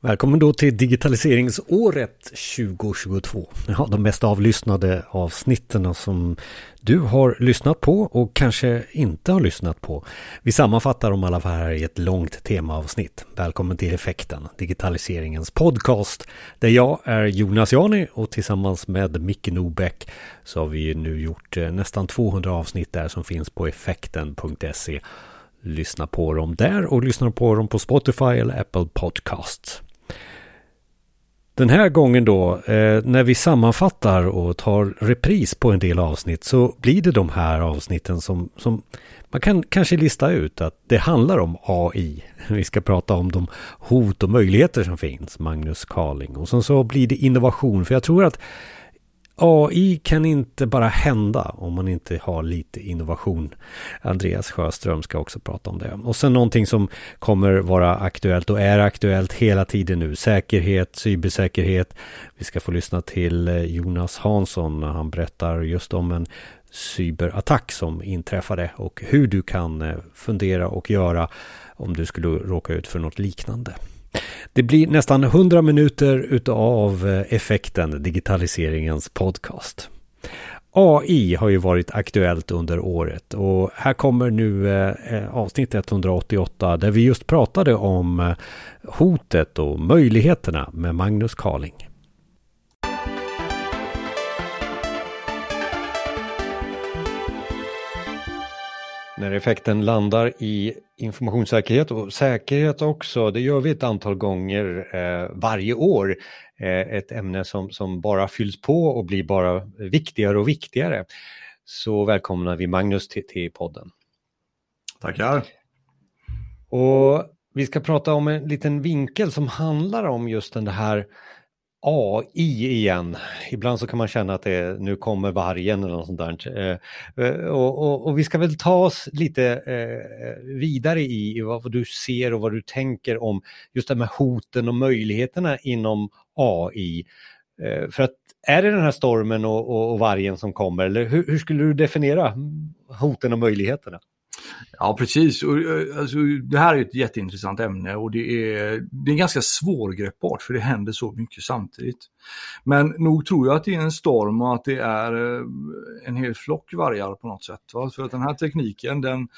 Välkommen då till digitaliseringsåret 2022. Ja, de mest avlyssnade avsnitten som du har lyssnat på och kanske inte har lyssnat på. Vi sammanfattar dem alla här i ett långt temaavsnitt. Välkommen till Effekten, digitaliseringens podcast. Där jag är Jonas Jani och tillsammans med Micke Nobäck så har vi nu gjort eh, nästan 200 avsnitt där som finns på effekten.se. Lyssna på dem där och lyssna på dem på Spotify eller Apple Podcasts. Den här gången då, eh, när vi sammanfattar och tar repris på en del avsnitt så blir det de här avsnitten som, som man kan kanske lista ut att det handlar om AI. Vi ska prata om de hot och möjligheter som finns, Magnus Carling. Och sen så blir det innovation, för jag tror att AI kan inte bara hända om man inte har lite innovation. Andreas Sjöström ska också prata om det. Och sen någonting som kommer vara aktuellt och är aktuellt hela tiden nu. Säkerhet, cybersäkerhet. Vi ska få lyssna till eh, Jonas Hansson när han berättar just om en cyberattack som inträffade och hur du kan eh, fundera och göra om du skulle råka ut för något liknande. Det blir nästan 100 minuter utav eh, effekten digitaliseringens podcast. AI har ju varit aktuellt under året och här kommer nu eh, eh, avsnitt 188 där vi just pratade om hotet och möjligheterna med Magnus Carling. När effekten landar i informationssäkerhet och säkerhet också, det gör vi ett antal gånger eh, varje år. Eh, ett ämne som, som bara fylls på och blir bara viktigare och viktigare. Så välkomnar vi Magnus till, till podden. Tackar. Och vi ska prata om en liten vinkel som handlar om just den här AI igen. Ibland så kan man känna att det nu kommer vargen eller något sånt där. Eh, eh, och, och, och, vi ska väl ta oss lite eh, vidare i vad du ser och vad du tänker om just det med hoten och möjligheterna inom AI. Eh, för att är det den här stormen och, och, och vargen som kommer eller hur, hur skulle du definiera hoten och möjligheterna? Ja, precis. Och, eh, alltså, det här är ett jätteintressant ämne och det är, det är ganska svårgreppbart för det händer så mycket samtidigt. Men nog tror jag att det är en storm och att det är eh, en hel flock vargar på något sätt. Va? För att den här tekniken den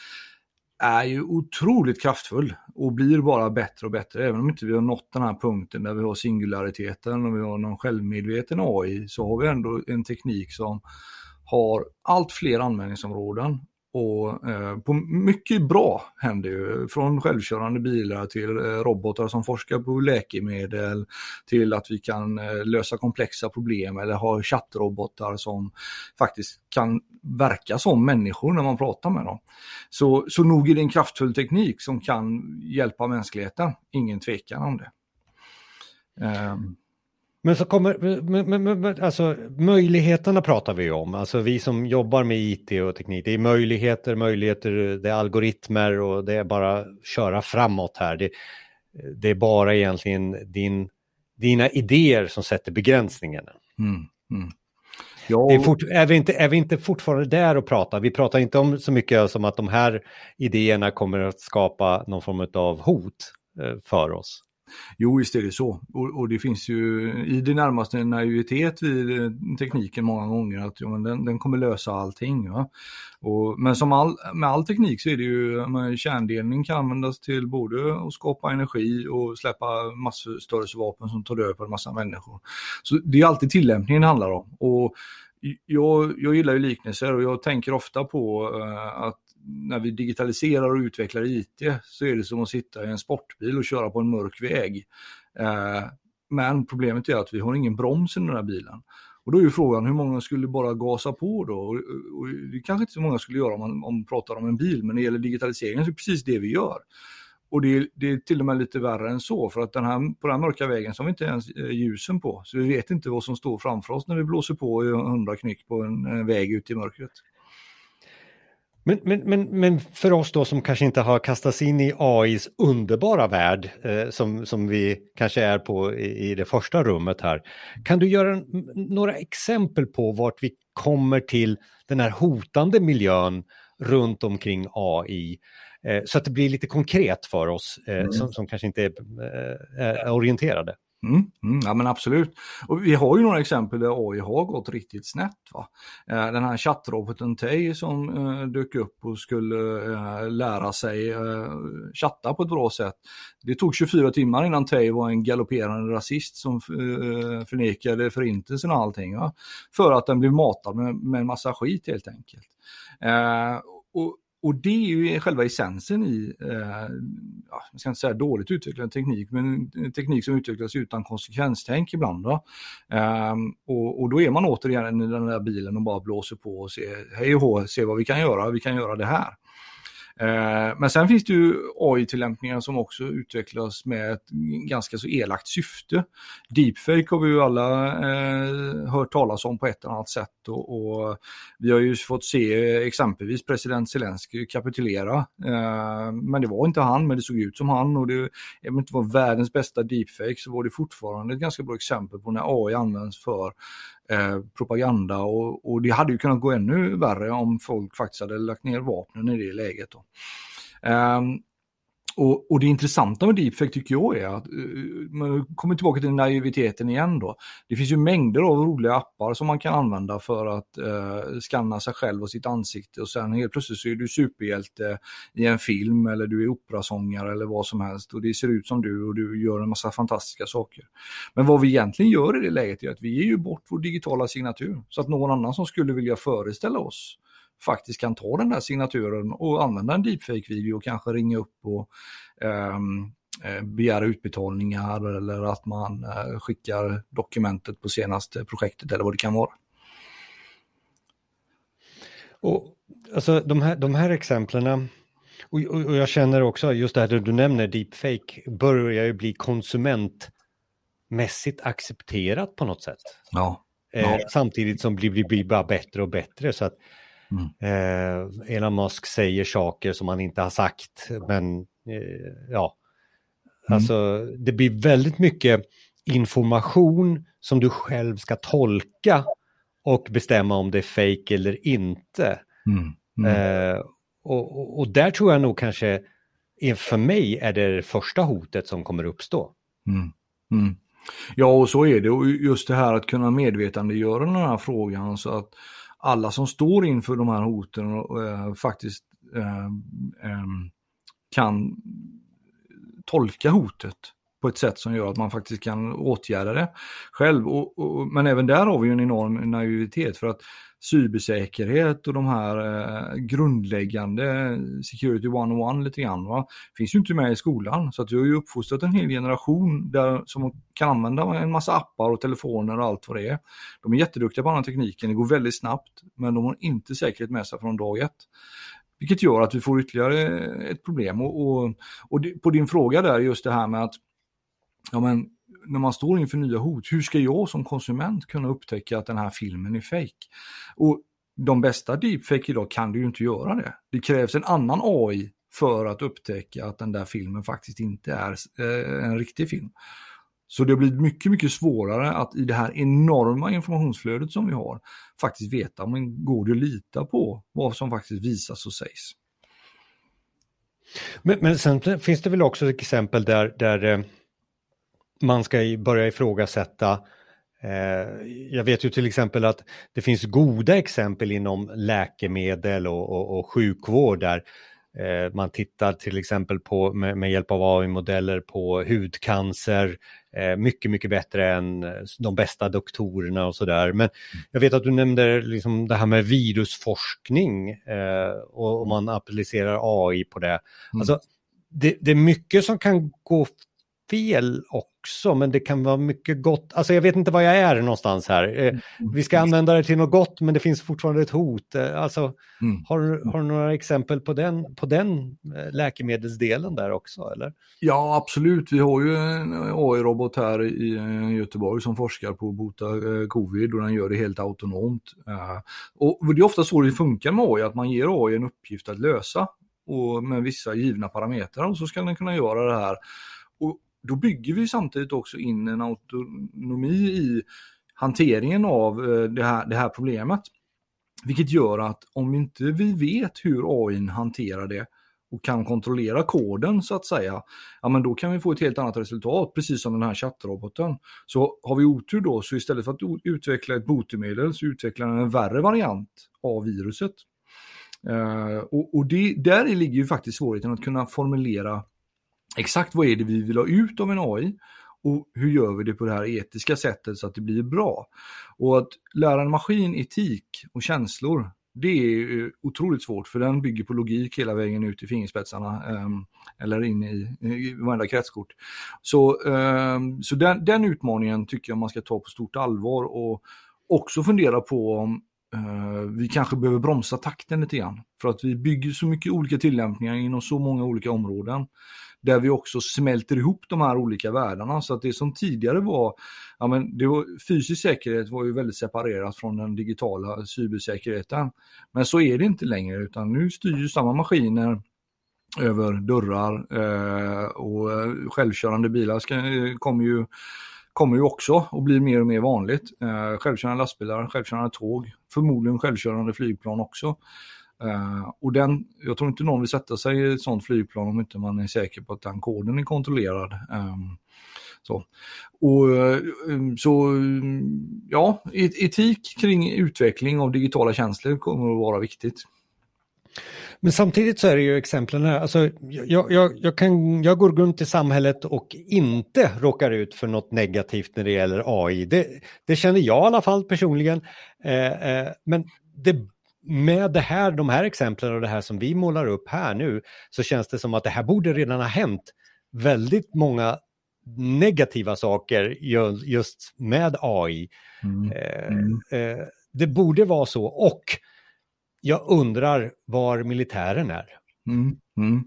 är ju otroligt kraftfull och blir bara bättre och bättre. Även om inte vi har nått den här punkten där vi har singulariteten och vi har någon självmedveten AI så har vi ändå en teknik som har allt fler användningsområden och eh, på mycket bra händer ju, från självkörande bilar till eh, robotar som forskar på läkemedel, till att vi kan eh, lösa komplexa problem eller ha chattrobotar som faktiskt kan verka som människor när man pratar med dem. Så, så nog är det en kraftfull teknik som kan hjälpa mänskligheten, ingen tvekan om det. Um. Men så kommer, men, men, men, alltså möjligheterna pratar vi om, alltså vi som jobbar med IT och teknik, det är möjligheter, möjligheter, det är algoritmer och det är bara köra framåt här. Det, det är bara egentligen din, dina idéer som sätter begränsningarna. Mm, mm. Ja. Är, fort, är, vi inte, är vi inte fortfarande där och pratar? Vi pratar inte om så mycket som att de här idéerna kommer att skapa någon form av hot eh, för oss. Jo, visst är det så. Och, och, det finns ju i det närmaste en naivitet vid eh, tekniken många gånger att ja, men den, den kommer lösa allting. Va? Och, men som all, med all teknik så är det ju, kärndelning kan användas till både att skapa energi och släppa massförstörelsevapen som tar död på en massa människor. Så det är alltid tillämpningen det handlar om. Och jag, jag gillar ju liknelser och jag tänker ofta på uh, att när vi digitaliserar och utvecklar IT så är det som att sitta i en sportbil och köra på en mörk väg. Eh, men problemet är att vi har ingen broms i den här bilen. Och då är ju frågan hur många skulle bara gasa på då? Och, och det kanske inte så många skulle göra om man, om man pratar om en bil, men när det gäller digitaliseringen så är det precis det vi gör. Och det är, det är, till och med lite värre än så, för att den här, på den här mörka vägen så har vi inte ens eh, ljusen på. Så vi vet inte vad som står framför oss när vi blåser på i hundra knyck på en, en väg ut i mörkret. Men, men, men, men för oss då som kanske inte har kastats in i AIs underbara värld eh, som, som vi kanske är på i, i, det första rummet här. Kan du göra några exempel på vart vi kommer till den här hotande miljön runt omkring AI? Eh, så att det blir lite konkret för oss eh, mm. som, som, kanske inte är, är orienterade. Mm, mm, ja men absolut. Och vi har ju några exempel där AI har gått riktigt snett. Va? Eh, den här chattroboten Tay som eh, dök upp och skulle eh, lära sig eh, chatta på ett bra sätt. Det tog 24 timmar innan Tay var en galopperande rasist som eh, förnekade förintelsen och allting. Va? För att den blev matad med, med en massa skit helt enkelt. Eh, och och det är ju själva essensen i, eh, jag ska inte säga dåligt utvecklad teknik, men teknik som utvecklas utan konsekvenstänk ibland. Eh, och, och, då är man återigen i den där bilen och bara blåser på och ser, hej och hå, se vad vi kan göra, vi kan göra det här. Eh, men sen finns det ju AI-tillämpningar som också utvecklas med ett ganska så elakt syfte. Deepfake har vi ju alla eh, hört talas om på ett eller annat sätt och, och, vi har ju fått se exempelvis president Zelensky kapitulera. Eh, men det var inte han, men det såg ut som han och det, även om det inte var världens bästa deepfake så var det fortfarande ett ganska bra exempel på när AI används för Eh, propaganda och, och, det hade ju kunnat gå ännu värre om folk faktiskt hade lagt ner vapnen i det läget. Då. Ehm, och, och, det intressanta med deepfake tycker jag är att, eh, man kommer tillbaka till naiviteten igen då. Det finns ju mängder av roliga appar som man kan använda för att eh, skanna sig själv och sitt ansikte och sen helt plötsligt så är du superhjälte i en film eller du är operasångare eller vad som helst och det ser ut som du och du gör en massa fantastiska saker. Men vad vi egentligen gör i det läget är att vi ger ju bort vår digitala signatur så att någon annan som skulle vilja föreställa oss faktiskt kan ta den där signaturen och använda en deepfake-video och kanske ringa upp och um, begära utbetalningar eller att man uh, skickar dokumentet på senaste projektet eller vad det kan vara. Och alltså de här, de här exemplen och, och, och, jag känner också just det här du nämner deepfake börjar ju bli konsumentmässigt accepterat på något sätt. Ja. Eh, ja. samtidigt som det blir, blir bara bättre och bättre så att Mm. Eh, Elon Musk säger saker som han inte har sagt, men eh, ja. Mm. Alltså det blir väldigt mycket information som du själv ska tolka och bestämma om det är fake eller inte. Mm. mm. Eh, och, och, och, där tror jag nog kanske, för mig är det, det första hotet som kommer uppstå. Mm. Mm. Ja, och så är det. Och just det här att kunna medvetandegöra den här frågan så att alla som står inför de här hoten och, eh, faktiskt eh, eh, kan tolka hotet på ett sätt som gör att man faktiskt kan åtgärda det själv. Och, och, men även där har vi en enorm naivitet för att cybersäkerhet och de här eh, grundläggande security 101 lite grann va, finns ju inte med i skolan. Så att vi har ju uppfostrat en hel generation där, som kan använda en massa appar och telefoner och allt vad det är. De är jätteduktiga på den här tekniken, det går väldigt snabbt, men de har inte säkerhet med sig från dag ett. Vilket gör att vi får ytterligare ett problem. Och, och, och på din fråga där, just det här med att ja, men, när man står inför nya hot, hur ska jag som konsument kunna upptäcka att den här filmen är fake? Och de bästa deepfake idag kan du ju inte göra det. Det krävs en annan AI för att upptäcka att den där filmen faktiskt inte är eh, en riktig film. Så det har blivit mycket, mycket svårare att i det här enorma informationsflödet som vi har faktiskt veta om det går det att lita på vad som faktiskt visas och sägs. Men, men sen finns det väl också ett exempel där, där eh, man ska börja ifrågasätta eh, jag vet ju till exempel att det finns goda exempel inom läkemedel och, och, och sjukvård där eh, man tittar till exempel på med, med hjälp av AI-modeller på hudcancer, eh, mycket, mycket bättre än de bästa doktorerna och sådär. Men jag vet att du nämnde liksom det här med virusforskning och, man applicerar AI på det. Mm. Alltså, det, det, är mycket som kan gå fel också, men det kan vara mycket gott. Alltså jag vet inte var jag är någonstans här. Eh, mm. Vi ska använda det till något gott, men det finns fortfarande ett hot. Eh, alltså, mm. har, har du några exempel på den, på den eh, läkemedelsdelen där också? Eller? Ja, absolut. Vi har ju en AI-robot här i Göteborg som forskar på att bota covid och den gör det helt autonomt. Och det är ofta så det funkar med AI, att man ger AI en uppgift att lösa och med vissa givna parametrar och så ska den kunna göra det här. Och då bygger vi samtidigt också in en autonomi i hanteringen av eh, det här, det här problemet. Vilket gör att om inte vi vet hur AI hanterar det och kan kontrollera koden så att säga, ja men då kan vi få ett helt annat resultat, precis som den här chattroboten. Så har vi otur då, så istället för att utveckla ett botemedel så utvecklar den en värre variant av viruset. Uh, och och det, där ligger ju faktiskt svårigheten att kunna formulera exakt vad är det vi vill ha ut av en AI och hur gör vi det på det här etiska sättet så att det blir bra. Och att lära en maskin etik och känslor, det är otroligt svårt för den bygger på logik hela vägen ut i fingerspetsarna ehm, eller in i, i varenda kretskort. Så, ehm, så den, den, utmaningen tycker jag man ska ta på stort allvar och också fundera på om eh, vi kanske behöver bromsa takten lite grann. För att vi bygger så mycket olika tillämpningar inom så många olika områden där vi också smälter ihop de här olika världarna. Så att det som tidigare var, ja men det var, fysisk säkerhet var ju väldigt separerat från den digitala cybersäkerheten. Men så är det inte längre utan nu styr ju samma maskiner över dörrar eh, och eh, självkörande bilar ska, eh, kommer ju kommer ju också och blir mer och mer vanligt. Eh, självkörande lastbilar, självkörande tåg, förmodligen självkörande flygplan också. Uh, och den, jag tror inte någon vill sätta sig i ett sånt flygplan om inte man är säker på att den koden är kontrollerad. Um, så. Och, ehm, så mm, ja, etik kring utveckling av digitala tjänster kommer att vara viktigt. Men samtidigt så är det ju exemplen här, alltså jag, jag, jag, kan, jag går runt i samhället och inte råkar ut för något negativt när det gäller AI. Det, det känner jag i alla fall personligen. Eh, eh, men det med det här, de här exemplen och det här som vi målar upp här nu så känns det som att det här borde redan ha hänt väldigt många negativa saker just med AI. Mm. Eh, mm. Eh, det borde vara så och jag undrar var militären är. Mm, mm.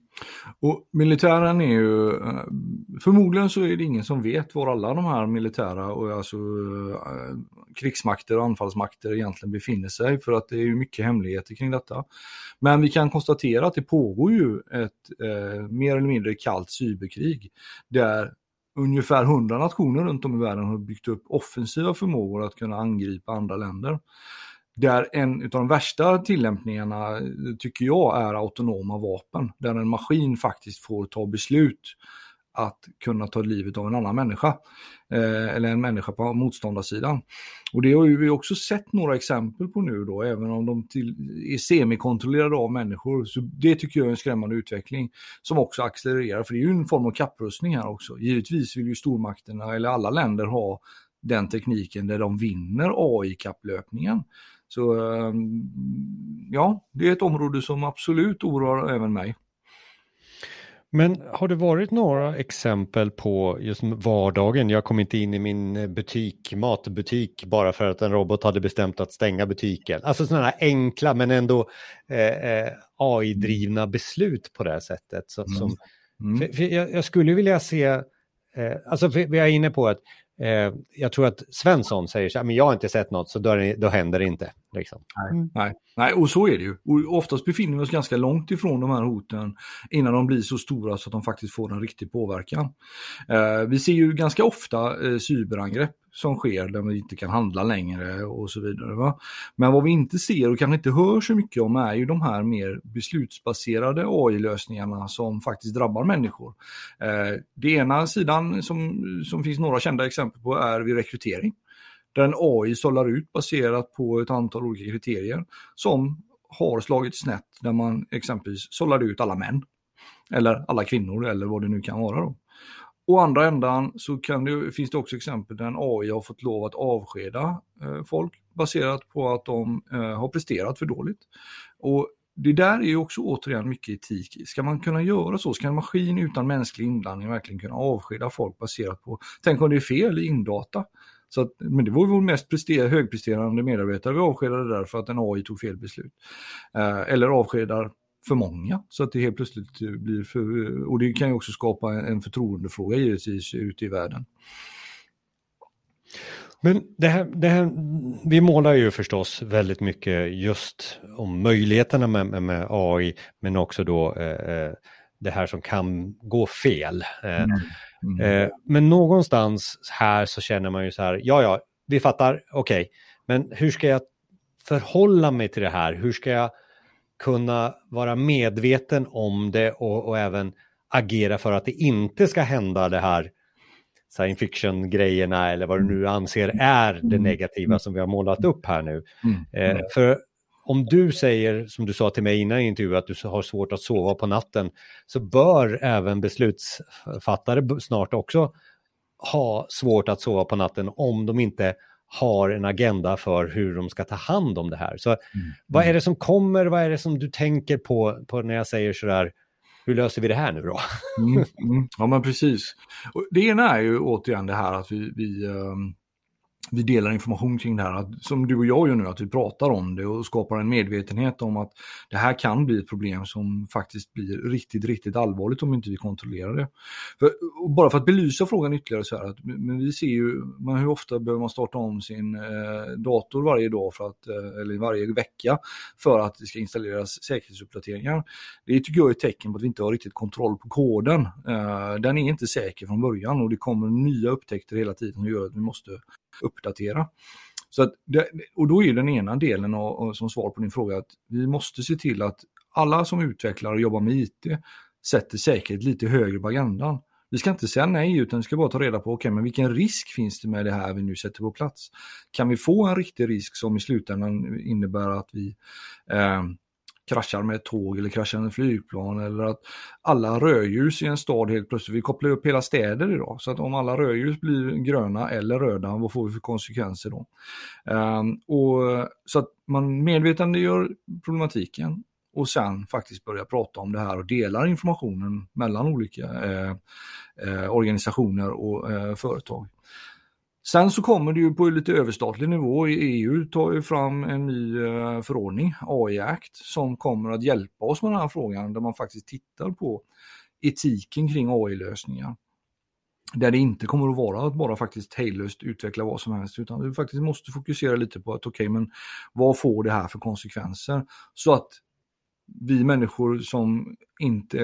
Och militären är ju, eh, förmodligen så är det ingen som vet var alla de här militära och alltså eh, krigsmakter och anfallsmakter egentligen befinner sig för att det är ju mycket hemligheter kring detta. Men vi kan konstatera att det pågår ju ett eh, mer eller mindre kallt cyberkrig där ungefär hundra nationer runt om i världen har byggt upp offensiva förmågor att kunna angripa andra länder. Där en av de värsta tillämpningarna tycker jag är autonoma vapen, där en maskin faktiskt får ta beslut att kunna ta livet av en annan människa. Eh, eller en människa på motståndarsidan. Och det har vi också sett några exempel på nu då, även om de till, är semikontrollerade av människor. Så det tycker jag är en skrämmande utveckling som också accelererar, för det är ju en form av kapprustning här också. Givetvis vill ju stormakterna, eller alla länder, ha den tekniken där de vinner AI-kapplöpningen. Så ehm, ja, det är ett område som absolut oroar även mig. Men har det varit några exempel på just vardagen? Jag kom inte in i min butik, matbutik, bara för att en robot hade bestämt att stänga butiken. Alltså sådana här enkla men ändå eh, eh AI-drivna beslut på det här sättet. Så, mm. Som, mm. För, för jag, jag, skulle vilja se, eh, alltså vi är inne på att Eh, jag tror att Svensson säger så här, men jag har inte sett något så då, då händer det inte. Liksom. Nej, mm. nej, nej, och så är det ju. Och oftast befinner vi oss ganska långt ifrån de här hoten innan de blir så stora så att de faktiskt får en riktig påverkan. Eh, vi ser ju ganska ofta eh, cyberangrepp som sker där vi inte kan handla längre och så vidare. Va? Men vad vi inte ser och kanske inte hör så mycket om är ju de här mer beslutsbaserade AI-lösningarna som faktiskt drabbar människor. Eh, det ena sidan som, som finns några kända exempel på är vid rekrytering. Där en AI sållar ut baserat på ett antal olika kriterier som har slagit snett när man exempelvis sållade ut alla män. Eller alla kvinnor eller vad det nu kan vara. Då. Å andra ändan så det, finns det också exempel där en AI har fått lov att avskeda eh, folk baserat på att de eh, har presterat för dåligt. Och det där är ju också återigen mycket etik. Ska man kunna göra så? Ska en maskin utan mänsklig inblandning verkligen kunna avskeda folk baserat på, tänk om det är fel i indata? Så att, men det var vår mest prester, högpresterande medarbetare vi avskedade där för att en AI tog fel beslut. Eh, eller avskedar för många så att det helt plötsligt blir för, och det kan ju också skapa en förtroendefråga givetvis ute i världen. Men det här, det här, vi målar ju förstås väldigt mycket just om möjligheterna med, med, med AI, men också då eh, eh, det här som kan gå fel. Eh, mm. Mm. Eh, men någonstans här så känner man ju så här, ja, ja, vi fattar, okej, okay, men hur ska jag förhålla mig till det här? Hur ska jag kunna vara medveten om det och, och även agera för att det inte ska hända det här science fiction-grejerna eller vad du nu anser är det negativa som vi har målat upp här nu. Mm. Eh, för om du säger, som du sa till mig innan i intervjun, att du har svårt att sova på natten, så bör även beslutsfattare snart också ha svårt att sova på natten om de inte har en agenda för hur de ska ta hand om det här. Så mm. vad är det som kommer, vad är det som du tänker på, på när jag säger sådär, hur löser vi det här nu då? Mm, mm. Ja men precis. Och det ena är ju återigen det här att vi, vi um vi delar information kring det här, att, som du och jag gör nu, att vi pratar om det och skapar en medvetenhet om att det här kan bli ett problem som faktiskt blir riktigt, riktigt allvarligt om inte vi kontrollerar det. För, bara för att belysa frågan ytterligare så här, att, men vi ser ju, man, hur ofta behöver man starta om sin eh, dator varje dag för att, eh, eller varje vecka för att det ska installeras säkerhetsuppdateringar. Det tycker jag är ett tecken på att vi inte har riktigt kontroll på koden. Eh, den är inte säker från början och det kommer nya upptäckter hela tiden som gör att vi måste uppdatera. Så att och då är den ena delen och, och som svar på din fråga att vi måste se till att alla som utvecklar och jobbar med IT sätter säkerhet lite högre på agendan. Vi ska inte säga nej utan vi ska bara ta reda på okay, men vilken risk finns det med det här vi nu sätter på plats. Kan vi få en riktig risk som i slutändan innebär att vi eh, kraschar med ett tåg eller kraschar med flygplan eller att alla rödljus i en stad helt plötsligt, vi kopplar upp hela städer idag, så att om alla rödljus blir gröna eller röda, vad får vi för konsekvenser då? Um, och, så att man medvetandegör problematiken och sen faktiskt börja prata om det här och delar informationen mellan olika eh, eh, organisationer och eh, företag. Sen så kommer det ju på lite överstatlig nivå. EU tar ju fram en ny eh, förordning, AI Act, som kommer att hjälpa oss med den här frågan där man faktiskt tittar på etiken kring AI-lösningar. Där det inte kommer att vara att bara faktiskt hejdlöst utveckla vad som helst utan vi faktiskt måste fokusera lite på att okej okay, men vad får det här för konsekvenser? Så att vi människor som inte,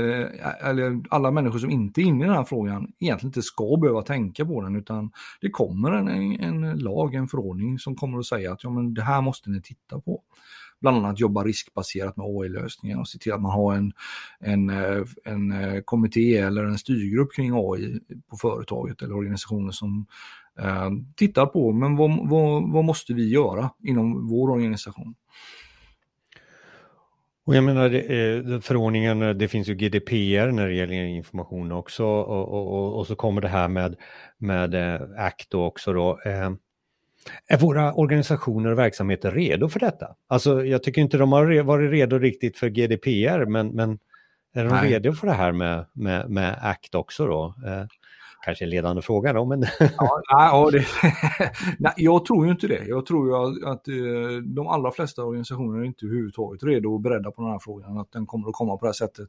eller alla människor som inte är inne i den här frågan egentligen inte ska behöva tänka på den utan det kommer en, en lag, en förordning som kommer att säga att ja, men det här måste ni titta på. Bland annat jobba riskbaserat med AI-lösningar och se till att man har en, en, en kommitté eller en styrgrupp kring AI på företaget eller organisationer som eh, tittar på men vad, vad, vad måste vi göra inom vår organisation. Och jag menar, det, förordningen, det finns ju GDPR när det gäller information också och, och, och så kommer det här med, med eh, ACT också då. Eh, är våra organisationer och verksamheter redo för detta? Alltså jag tycker inte de har varit redo riktigt för GDPR men, men är de Nej. redo för det här med, med, med ACT också då? Kanske en ledande fråga då, men... ja, ja, det... nej, jag tror ju inte det. Jag tror ju att, att eh, de allra flesta organisationer är inte överhuvudtaget redo och beredda på den här frågan, att den kommer att komma på det här sättet.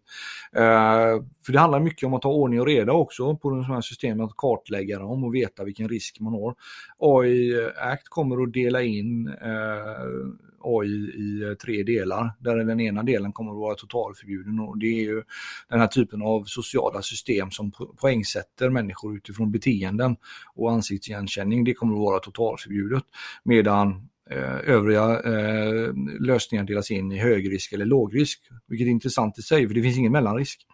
Eh, för det handlar mycket om att ha ordning och reda också på de här systemen, att kartlägga dem och veta vilken risk man har. AI Act kommer att dela in eh, AI i eh, tre delar, där den ena delen kommer att vara totalförbjuden och det är ju den här typen av sociala system som poängsätter människor utifrån beteenden och ansiktsigenkänning, det kommer att vara totalförbjudet. Medan eh, övriga eh, lösningar delas in i högrisk eller lågrisk, vilket är intressant i sig, för det finns ingen mellanrisk.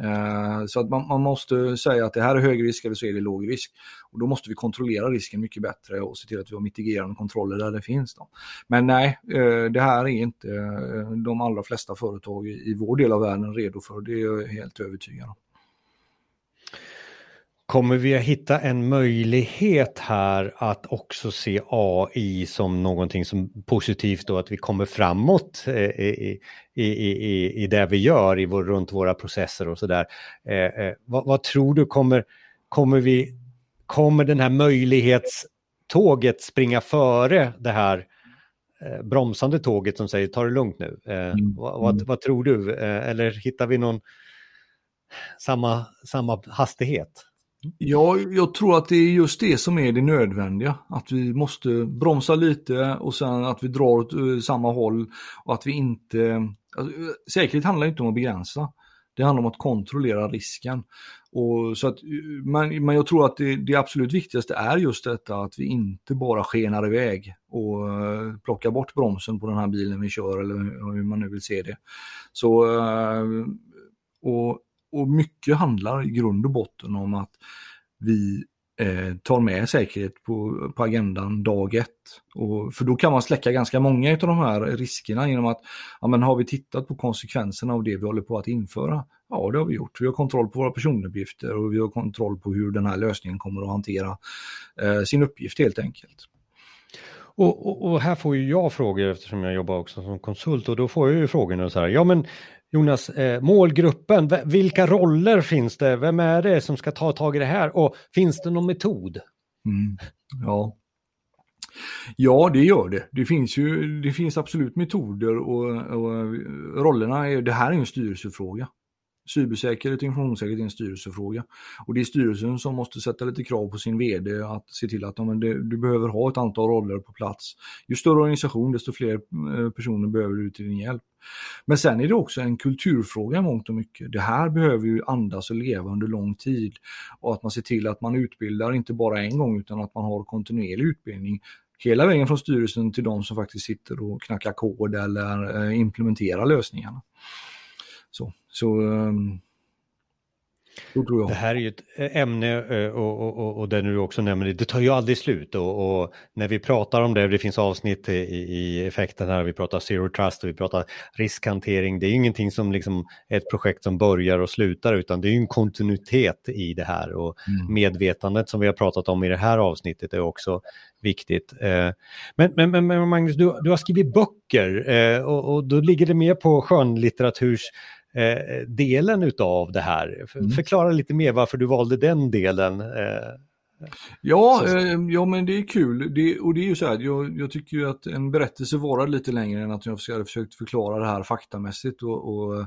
Eh, så att man, man, måste säga att det här är hög risk eller så är det låg risk. Och då måste vi kontrollera risken mycket bättre och se till att vi har mitigerande kontroller där det finns. Då. Men nej, eh, det här är inte eh, de allra flesta företag i vår del av världen redo för. Det är jag helt övertygad om. Kommer vi att hitta en möjlighet här att också se AI som någonting som positivt då att vi kommer framåt eh, i, i, i, i det vi gör i vår, runt våra processer och sådär. Eh, eh, vad, vad, tror du kommer, kommer vi, kommer den här möjlighetståget springa före det här eh, bromsande tåget som säger ta det lugnt nu? Eh, mm. vad, vad, mm. vad, tror du? Eller hittar vi någon samma, samma hastighet? Ja, jag tror att det är just det som är det nödvändiga. Att vi måste bromsa lite och sen att vi drar åt eh, samma håll och att vi inte... Alltså, eh, säkerhet handlar inte om att begränsa. Det handlar om att kontrollera risken. Och så att, eh, men, men jag tror att det, det absolut viktigaste är just detta att vi inte bara skenar iväg och uh, plockar bort bromsen på den här bilen vi kör eller hur man nu vill se det. Så, uh, och, och mycket handlar i grund och botten om att vi eh, tar med säkerhet på, på agendan dag ett. Och, för då kan man släcka ganska många av de här riskerna genom att, ja men har vi tittat på konsekvenserna av det vi håller på att införa? Ja, det har vi gjort. Vi har kontroll på våra personuppgifter och vi har kontroll på hur den här lösningen kommer att hantera eh, sin uppgift helt enkelt. Och, och, och, här får ju jag frågor eftersom jag jobbar också som konsult och då får jag ju frågorna så här, ja men Jonas, eh, målgruppen, vilka roller finns det? Vem är det som ska ta tag i det här? Och finns det någon metod? Mm. Ja. Ja, det gör det. Det finns ju det finns absolut metoder och, och eh, rollerna. Är, det här är en styrelsefråga. Cybersäkerhet och informationssäkerhet är en styrelsefråga. Och det är styrelsen som måste sätta lite krav på sin vd att se till att men, det, du behöver ha ett antal roller på plats. Ju större organisation, desto fler eh, personer behöver du till din hjälp. Men sen är det också en kulturfråga i mångt och mycket. Det här behöver ju andas och leva under lång tid. Och att man ser till att man utbildar inte bara en gång utan att man har kontinuerlig utbildning hela vägen från styrelsen till de som faktiskt sitter och knackar kod eller eh, implementerar lösningarna. Så, så um, det här är ju ett eh, ämne eh, och, och, och, och det du också nämner, det tar ju aldrig slut. Och, och, när vi pratar om det, det finns avsnitt i, i effekten här, vi pratar zero trust och vi pratar riskhantering, det är ju ingenting som liksom ett projekt som börjar och slutar utan det är ju en kontinuitet i det här. Och mm. medvetandet som vi har pratat om i det här avsnittet är också viktigt. Eh, men, men, men Magnus, du, du har skrivit böcker och, och då ligger det mer på skönlitteraturs eh, delen utav det här. Mm. Förklara lite mer varför du valde den delen. Eh. Ja, eh, ja, men det är kul. Det, och det är ju så här, jag, jag, tycker ju att en berättelse varar lite längre än att jag hade försökt förklara det här faktamässigt och, och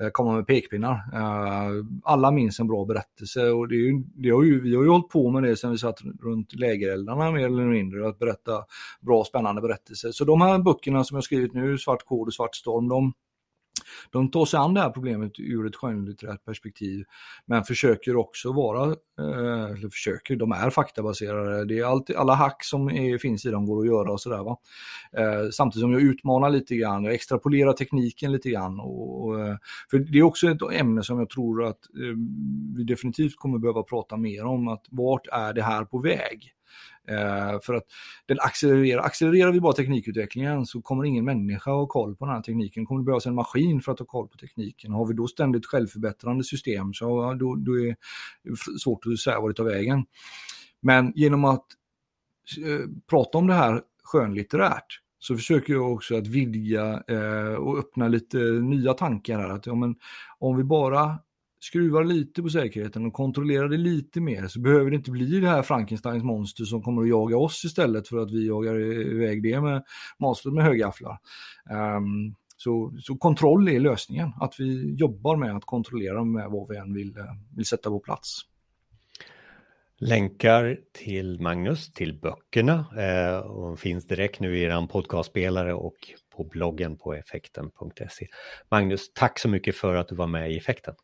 eh, komma med pekpinnar. Uh, alla minns en bra berättelse och det, är ju, det har ju, vi har ju hållit på med det sedan vi satt runt lägereldarna mer eller mindre, att berätta bra spännande berättelser. Så de här böckerna som jag skrivit nu, Svart kod och Svart storm, de, de tar sig an det här problemet ur ett skönlitterärt perspektiv, men försöker också vara, eh, eller försöker, de är faktabaserade. Det är alltid, alla hack som är, finns i dem går att göra och sådär. Va? Eh, samtidigt som jag utmanar lite grann, jag extrapolerar tekniken lite grann. Och, och, eh, för det är också ett ämne som jag tror att vi definitivt kommer behöva prata mer om, att vart är det här på väg? Eh, för att den accelererar, accelererar vi bara teknikutvecklingen så kommer ingen människa ha koll på den här tekniken. Det kommer det behövas en maskin för att ha koll på tekniken. Har vi då ständigt självförbättrande system så då, då är det svårt att säga var det tar vägen. Men genom att eh, prata om det här skönlitterärt så försöker jag också att vidga eh, och öppna lite nya tankar här. Att, ja, men, om vi bara skruvar lite på säkerheten och kontrollerar det lite mer så behöver det inte bli det här Frankensteins monster som kommer att jaga oss istället för att vi jagar iväg det med monstret med högafflar. Um, ehm, så, så kontroll är lösningen, att vi jobbar med att kontrollera med vad vi än vill, eh, vill sätta på plats. Länkar till Magnus, till böckerna, eh, och finns direkt nu i er podcastspelare och på bloggen på effekten.se. Magnus, tack så mycket för att du var med i effekten.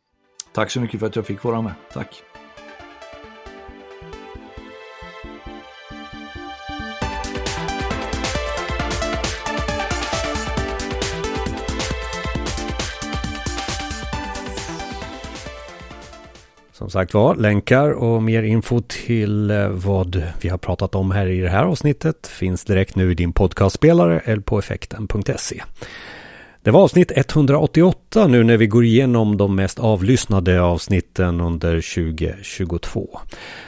Tack så mycket för att jag fick vara med. Tack. Som sagt var, länkar och mer info till eh, vad vi har pratat om här i det här avsnittet finns direkt nu i din podcastspelare eller på effekten.se. Det var avsnitt 188 nu när vi går igenom de mest avlyssnade avsnitten under 2022.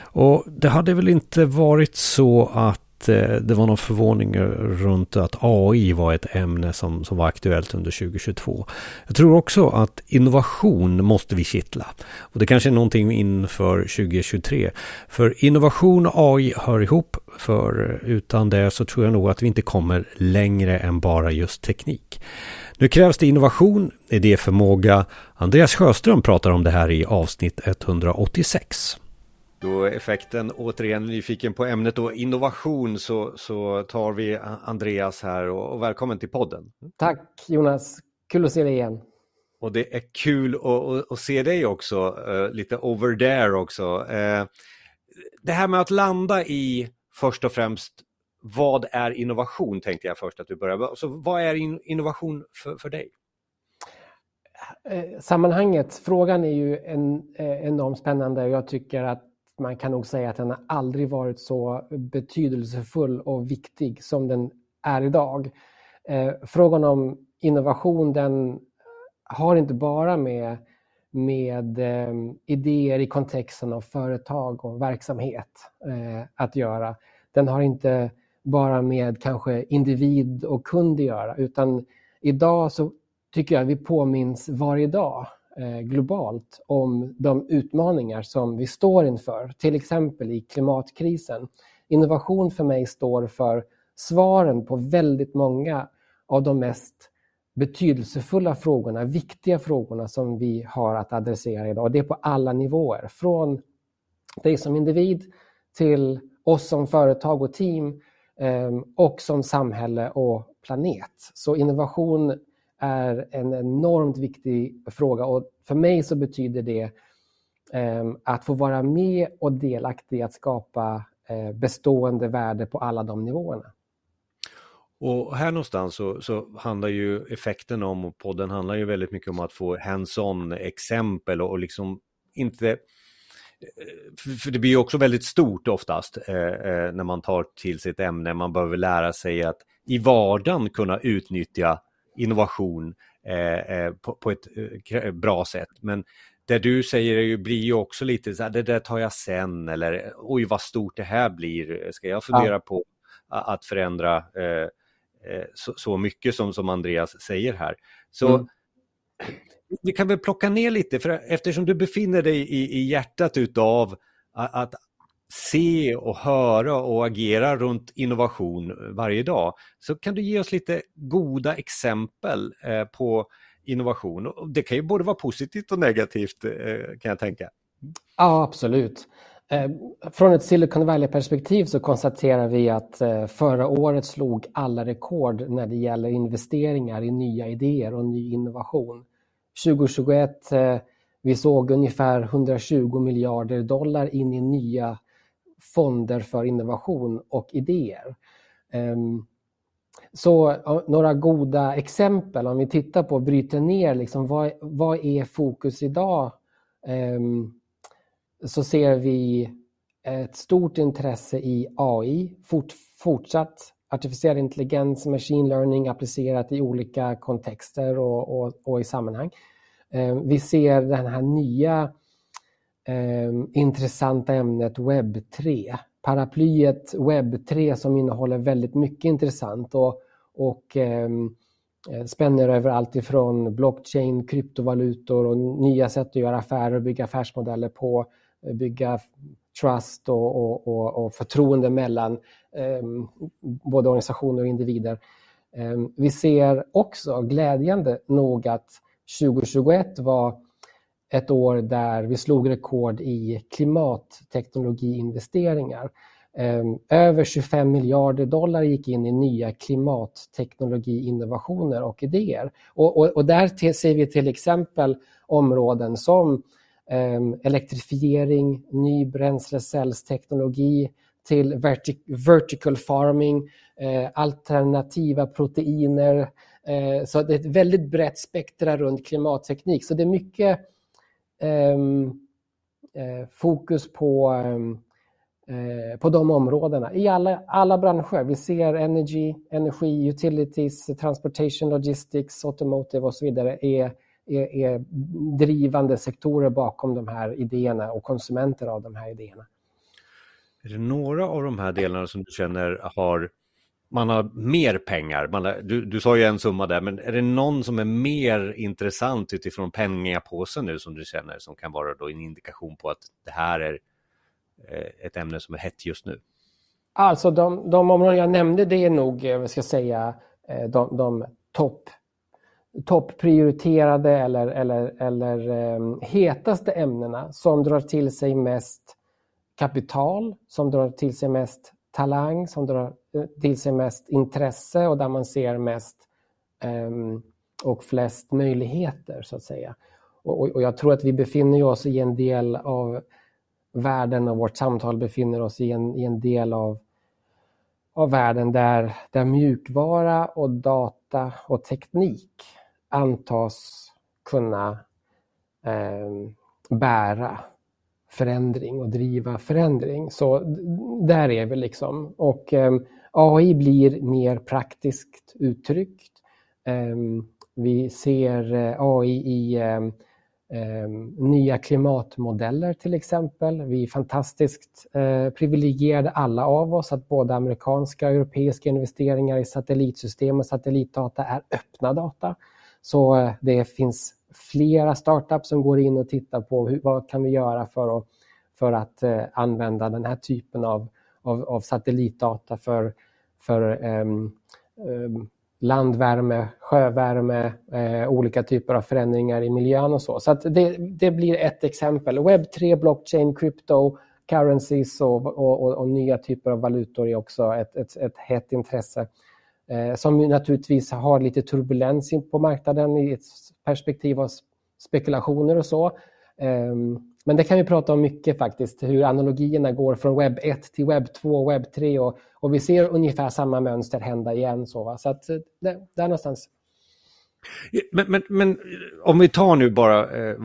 Och det hade väl inte varit så att eh, det var någon förvåning runt att AI var ett ämne som, som var aktuellt under 2022. Jag tror också att innovation måste vi kittla. Och det kanske är någonting inför 2023. För innovation och AI hör ihop. För utan det så tror jag nog att vi inte kommer längre än bara just teknik. Nu krävs det innovation, idéförmåga. Andreas Sjöström pratar om det här i avsnitt 186. Då effekten återigen nyfiken på ämnet och innovation så, så tar vi Andreas här och, och välkommen till podden. Tack Jonas, kul att se dig igen. Och det är kul att, att, att se dig också, uh, lite over there också. Uh, det här med att landa i först och främst vad är innovation tänkte jag först att du började. Så vad är innovation för, för dig? Eh, sammanhanget, frågan är ju en, eh, enormt spännande och jag tycker att man kan nog säga att den har aldrig varit så betydelsefull och viktig som den är idag. Eh, frågan om innovation den har inte bara med, med idéer i kontexten av företag och verksamhet att göra. Den har inte bara med kanske individ och kund att göra utan idag så tycker jag vi påminns varje dag eh, globalt om de utmaningar som vi står inför, till exempel i klimatkrisen. Innovation för mig står för svaren på väldigt många av de mest betydelsefulla frågorna, viktiga frågorna som vi har att adressera idag. Det är på alla nivåer, från dig som individ till oss som företag och team Ehm, och som samhälle och planet. Så innovation är en enormt viktig fråga och för mig så betyder det ehm, att få vara med och delaktig i att skapa eh, bestående värde på alla de nivåerna. Och här någonstans så, så, handlar ju effekten om, och podden handlar ju väldigt mycket om att få hands-on exempel och, och liksom inte för det blir ju också väldigt stort oftast eh, eh, när man tar till sig ett ämne. Man behöver lära sig att i vardagen kunna utnyttja innovation eh, eh på, på, ett eh, bra sätt. Men det du säger blir ju också lite så här, det där tar jag sen eller oj vad stort det här blir. Ska jag fundera ja. på att förändra så, så, mycket som, som Andreas säger här. Så mm vi kan väl plocka ner lite, för eftersom du befinner dig i, i hjärtat utav att, att se och höra och agera runt innovation eh, varje dag, så kan du ge oss lite goda exempel eh, på innovation. Det kan ju både vara positivt och negativt eh, kan jag tänka. Ja, absolut. Eh, från ett Silicon Valley-perspektiv så konstaterar vi att eh, förra året slog alla rekord när det gäller investeringar i nya idéer och ny innovation. 2021 eh, vi såg ungefär 120 miljarder dollar in i nya fonder för innovation och idéer. Ehm, så några goda exempel om vi tittar på, bryter ner, liksom, vad, vad är fokus idag? Ehm, så ser vi ett stort intresse i AI, fort, fortsatt artificiell intelligens, machine learning applicerat i olika kontexter och, och, och i sammanhang. Ehm, vi ser det här nya eh, intressanta ämnet webb 3. Paraplyet webb 3 som innehåller väldigt mycket intressant och, och ehm, eh, spänner över allt ifrån blockchain, kryptovalutor och nya sätt att göra affärer och bygga affärsmodeller på eh, bygga trust och, och, och, och förtroende mellan eh, både organisationer och individer. Eh, vi ser också glädjande nog att 2021 var ett år där vi slog rekord i klimatteknologiinvesteringar. Ehm, över 25 miljarder dollar gick in i nya klimatteknologiinnovationer och idéer. Och, och, och där ser vi till exempel områden som Ehm, elektrifiering, ny bränslecellsteknologi till vertic vertical farming, eh, alternativa proteiner. Eh, så det är ett väldigt brett spektra runt klimatteknik. Så det är mycket ehm, eh, fokus på, på de områdena i alla, alla branscher. Vi ser energy, energi, utilities, transportation, logistics, automotive och så vidare är är, är drivande sektorer bakom de här idéerna och konsumenter av de här idéerna. Är det några av de här delarna som du känner har man har mer pengar, man har, du, du sa ju en summa där, men är det någon som är mer intressant utifrån pengapåsen nu som du känner som kan vara då en indikation på att det här är eh, ett ämne som är hett just nu? Alltså de, de områden jag nämnde det är nog, eh, vad ska jag säga, eh, de, de topp topprioriterade eller, eller, eller eh, hetaste ämnena som drar till sig mest kapital, som drar till sig mest talang, som drar eh, till sig mest intresse och där man ser mest eh, och flest möjligheter så att säga. Och, och, jag tror att vi befinner oss i en del av världen och vårt samtal befinner oss i en, i en del av, av världen där, där mjukvara och data och teknik antas kunna eh, bära förändring och driva förändring. Så där är vi liksom. Och eh, AI blir mer praktiskt uttryckt. Eh, vi ser eh, AI i ehm, ehm, nya klimatmodeller till exempel. Vi är fantastiskt eh, privilegierade alla av oss att både amerikanska och europeiska investeringar i satellitsystem och satellitdata är öppna data. Så eh, det finns flera startups som går in och tittar på hur, vad kan vi göra för att, för att eh, använda den här typen av, av, av satellitdata för, för um, um, landvärme, sjövärme, eh, olika typer av förändringar i miljön och så. Så det, det, blir ett exempel. Web3, blockchain, crypto, currencies och, och, och, och, nya typer av valutor är också ett, ett, ett hett intresse Eh, som naturligtvis har lite turbulens på marknaden i ett perspektiv av spekulationer och så. Ehm, men det kan vi prata om mycket faktiskt, hur analogierna går från webb 1 till webb 2 och webb 3 och, och, vi ser ungefär samma mönster hända igen. Så, va? så att, eh, det, där någonstans. Men, men, men, eh, om vi tar nu bara eh,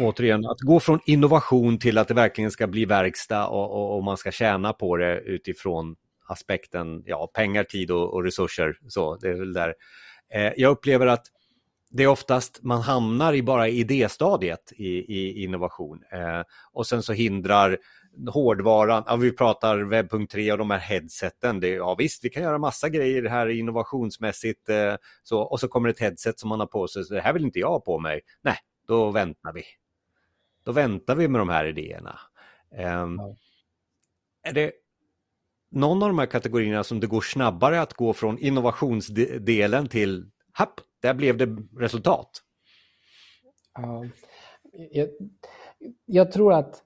återigen att gå från innovation till att det verkligen ska bli verkstad och, och, och man ska tjäna på det utifrån aspekten ja, pengar, tid och, och resurser. Så, det är väl där. Eh, jag upplever att det är oftast man hamnar i bara idéstadiet i, i innovation eh, och sen så hindrar hårdvaran, ja, vi pratar webb.3 och de här headseten, det, ja visst vi kan göra massa grejer här innovationsmässigt eh, så, och så kommer ett headset som man har på sig, så det här vill inte jag ha på mig. Nej, då väntar vi. Då väntar vi med de här idéerna. Eh. Är det någon av de här kategorierna som det går snabbare att gå från innovationsdelen till happ, där blev det resultat. Ja, jag, jag tror att,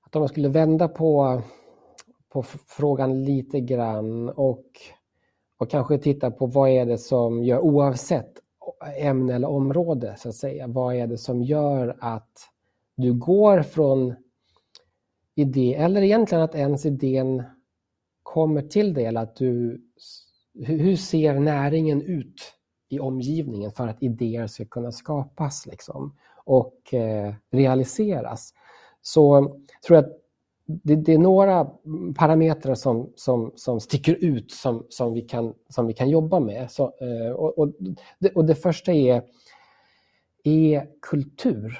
att om man skulle vända på, på frågan lite grann och, och kanske titta på vad är det som gör, oavsett ämne eller område, så att säga, vad är det som gör att du går från idé, eller egentligen att ens idén kommer till det? eller att du, hur ser näringen ut i omgivningen för att idéer ska kunna skapas liksom, och eh, realiseras. Så tror jag att det, det, är några parametrar som, som, som sticker ut som, som, vi, kan, som vi kan jobba med. Så, eh, och, och, det, och det första är, är kultur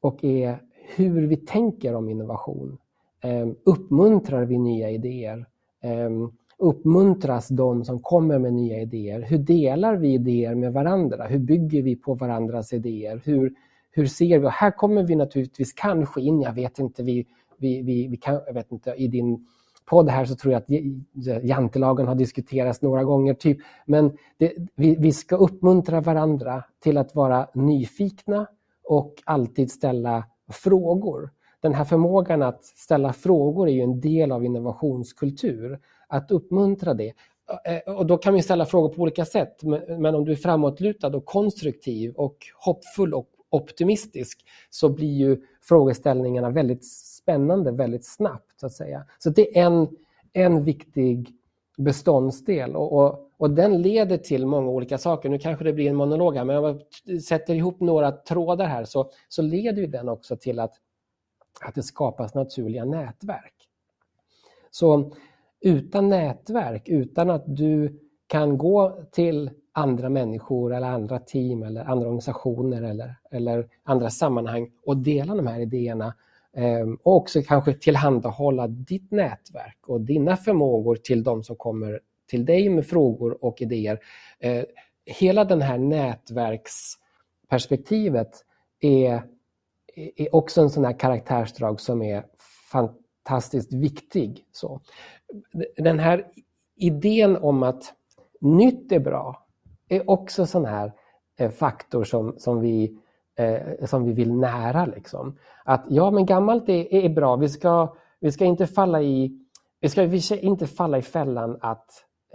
och är hur vi tänker om innovation. Eh, uppmuntrar vi nya idéer? Ehm, uppmuntras de som kommer med nya idéer? Hur delar vi idéer med varandra? Hur bygger vi på varandras idéer? Hur, hur ser vi? Och här kommer vi naturligtvis kanske in, jag vet inte, vi, vi, vi, vi kan, jag vet inte, i din podd här så tror jag att jantelagen har diskuterats några gånger, typ. men det, vi, vi ska uppmuntra varandra till att vara nyfikna och alltid ställa frågor. Den här förmågan att ställa frågor är ju en del av innovationskultur att uppmuntra det. Och då kan vi ställa frågor på olika sätt, men om du är framåtlutad och konstruktiv och hoppfull och optimistisk så blir ju frågeställningarna väldigt spännande väldigt snabbt. Så att säga. Så det är en, en viktig beståndsdel och, och, och, den leder till många olika saker. Nu kanske det blir en monolog här, men om jag sätter ihop några trådar här så, så leder den också till att, att det skapas naturliga nätverk. Så utan nätverk, utan att du kan gå till andra människor eller andra team eller andra organisationer eller, eller andra sammanhang och dela de här idéerna ehm, och också kanske tillhandahålla ditt nätverk och dina förmågor till de som kommer till dig med frågor och idéer. Eh, hela den här nätverksperspektivet är, är också en sån här karaktärsdrag som är fantastiskt viktig. Så den här idén om att nytt är bra är också sån här eh, faktor som, som, vi, eh, som vi vill nära. Liksom. Att ja, men gammalt är, är bra. Vi ska, vi ska inte falla i vi ska, vi inte falla i fällan att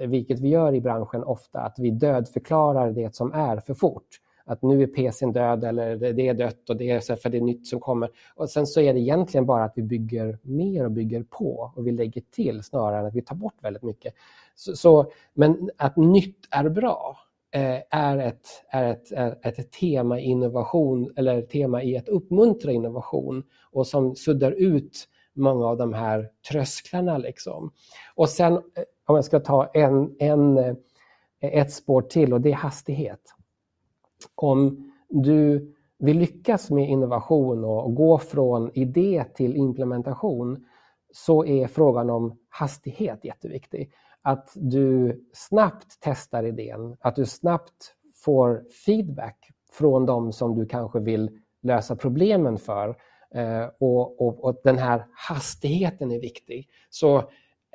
vilket vi gör i branschen ofta, att vi dödförklarar det som är för fort. Att nu är PCn död eller det är dött och det är för det är nytt som kommer. Och sen så är det egentligen bara att vi bygger mer och bygger på och vi lägger till snarare än att vi tar bort väldigt mycket. Så, så men att nytt är bra eh, är, ett, är, ett, är ett tema i innovation eller tema i att uppmuntra innovation och som suddar ut många av de här trösklarna. Liksom. Och sen eh, om jag ska ta en, en, eh, ett spår till och det är hastighet. Om du vill lyckas med innovation och gå från idé till implementation så är frågan om hastighet jätteviktig. Att du snabbt testar idén, att du snabbt får feedback från de som du kanske vill lösa problemen för. Eh, och, och, och, den här hastigheten är viktig. Så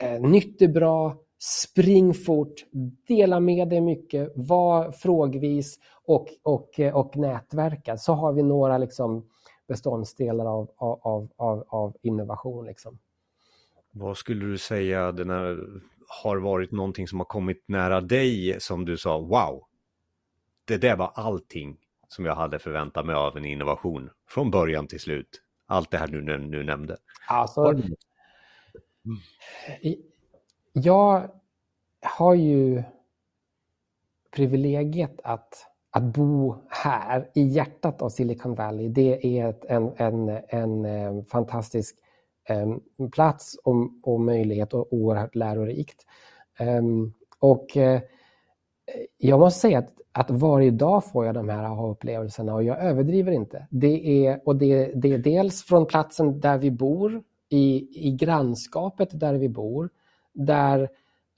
eh, nytt är bra, spring fort, dela med dig mycket, var frågvis och, och, och nätverka. Så har vi några liksom beståndsdelar av, av, av, av innovation. Liksom. Vad skulle du säga den här, har varit någonting som har kommit nära dig som du sa, wow, det där var allting som jag hade förväntat mig av en innovation från början till slut. Allt det här du nu nämnde. Alltså, mm. Jag har ju privilegiet att, att bo här i hjärtat av Silicon Valley. Det är ett, en, en, en, eh, fantastisk um, plats och, och, möjlighet och oerhört lärorikt. Um, och uh, jag måste säga att, att varje dag får jag de här aha-upplevelserna och jag överdriver inte. Det är, och det, det är dels från platsen där vi bor, i, i grannskapet där vi bor, där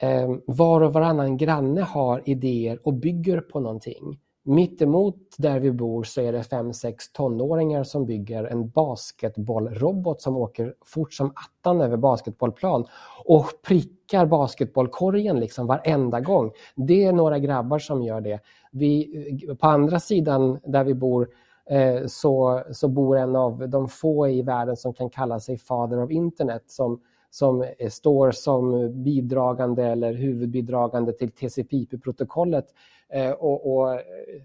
eh, var och varannan granne har idéer och bygger på någonting. Mittemot där vi bor så är det fem, sex tonåringar som bygger en basketbollrobot som åker fort som attan över basketbollplan och prickar basketbollkorgen liksom varenda gång. Det är några grabbar som gör det. Vi, eh, på andra sidan där vi bor eh, så, så bor en av de få i världen som kan kalla sig Father of Internet som som eh, står som bidragande eller huvudbidragande till TCPIP-protokollet. Eh, och, och, eh,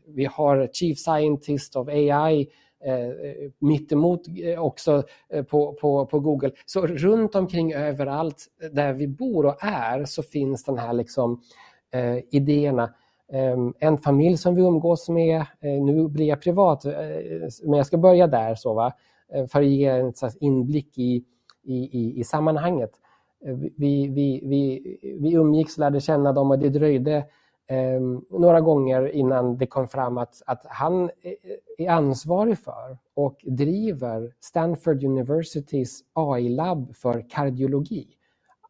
vi har Chief Scientist of AI eh, mittemot också på, på, på Google. Så runt omkring överallt där vi bor och är så finns den här liksom, eh, idéerna. En familj som vi umgås med, eh, nu blir jag privat, men jag ska börja där så va, för att ge en inblick i i, i, i sammanhanget. Eh, vi, vi, vi, vi umgicks lärde känna dem och det dröjde eh, några gånger innan det kom fram att, att han eh, är ansvarig för och driver Stanford Universitys AI-labb för kardiologi.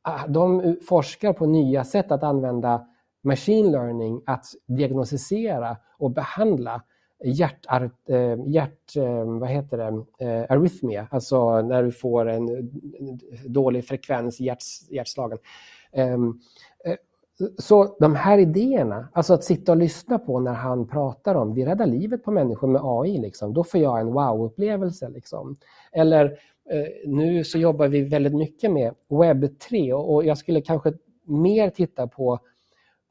Ah, de eh, forskar på nya sätt att använda machine learning att diagnostisera och behandla hjärt, eh, hjärt eh, vad heter det, eh, arrhythmia, alltså när du får en dålig frekvens i hjärt, hjärtslagen. Ehm, så de här idéerna, alltså att sitta och lyssna på när han pratar om vi räddar livet på människor med AI, liksom, då får jag en wow-upplevelse. Liksom. Eller nu så jobbar vi väldigt mycket med webb 3 och jag skulle kanske mer titta på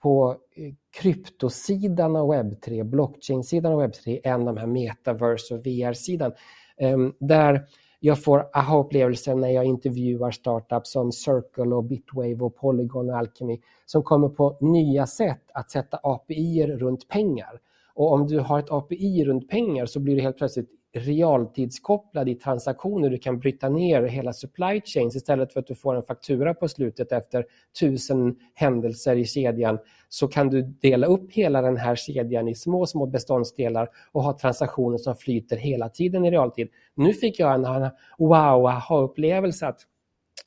på Eh, kryptosidan av Web3, blockchain-sidan av Web3 än de här metaverse och VR-sidan. Ehm, där jag får aha-upplevelser när jag intervjuar startups som Circle och Bitwave och Polygon och Alchemy som kommer på nya sätt att sätta API runt pengar. Och om du har ett API runt pengar så blir det helt plötsligt realtidskopplad i transaktioner. Du kan bryta ner hela supply chains istället för att du får en faktura på slutet efter tusen händelser i kedjan så kan du dela upp hela den här kedjan i små, små beståndsdelar och ha transaktioner som flyter hela tiden i realtid. Nu fick jag en wow, aha-upplevelse att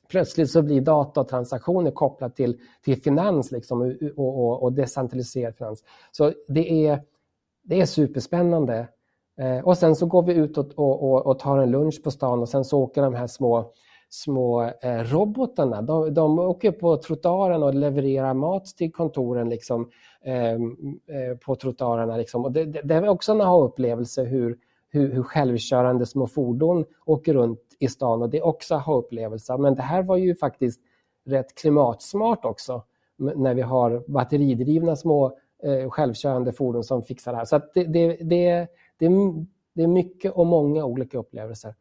plötsligt så blir datatransaktioner kopplat till, till finans liksom, och, och, och decentraliserad finans. Så det är, det är superspännande Eh, och sen så går vi ut och, och, och, tar en lunch på stan och sen så åker de här små, små eh, robotarna. De, de åker på trottoaren och levererar mat till kontoren liksom, ehm, eh, på trottoarerna. Liksom. Och det, det, det är också en aha-upplevelse hur, hur, hur självkörande små fordon åker runt i stan och det är också aha-upplevelse. Men det här var ju faktiskt rätt klimatsmart också. när vi har batteridrivna små eh, självkörande fordon som fixar det här. Så det, det, det, det, det är mycket och många olika upplevelser.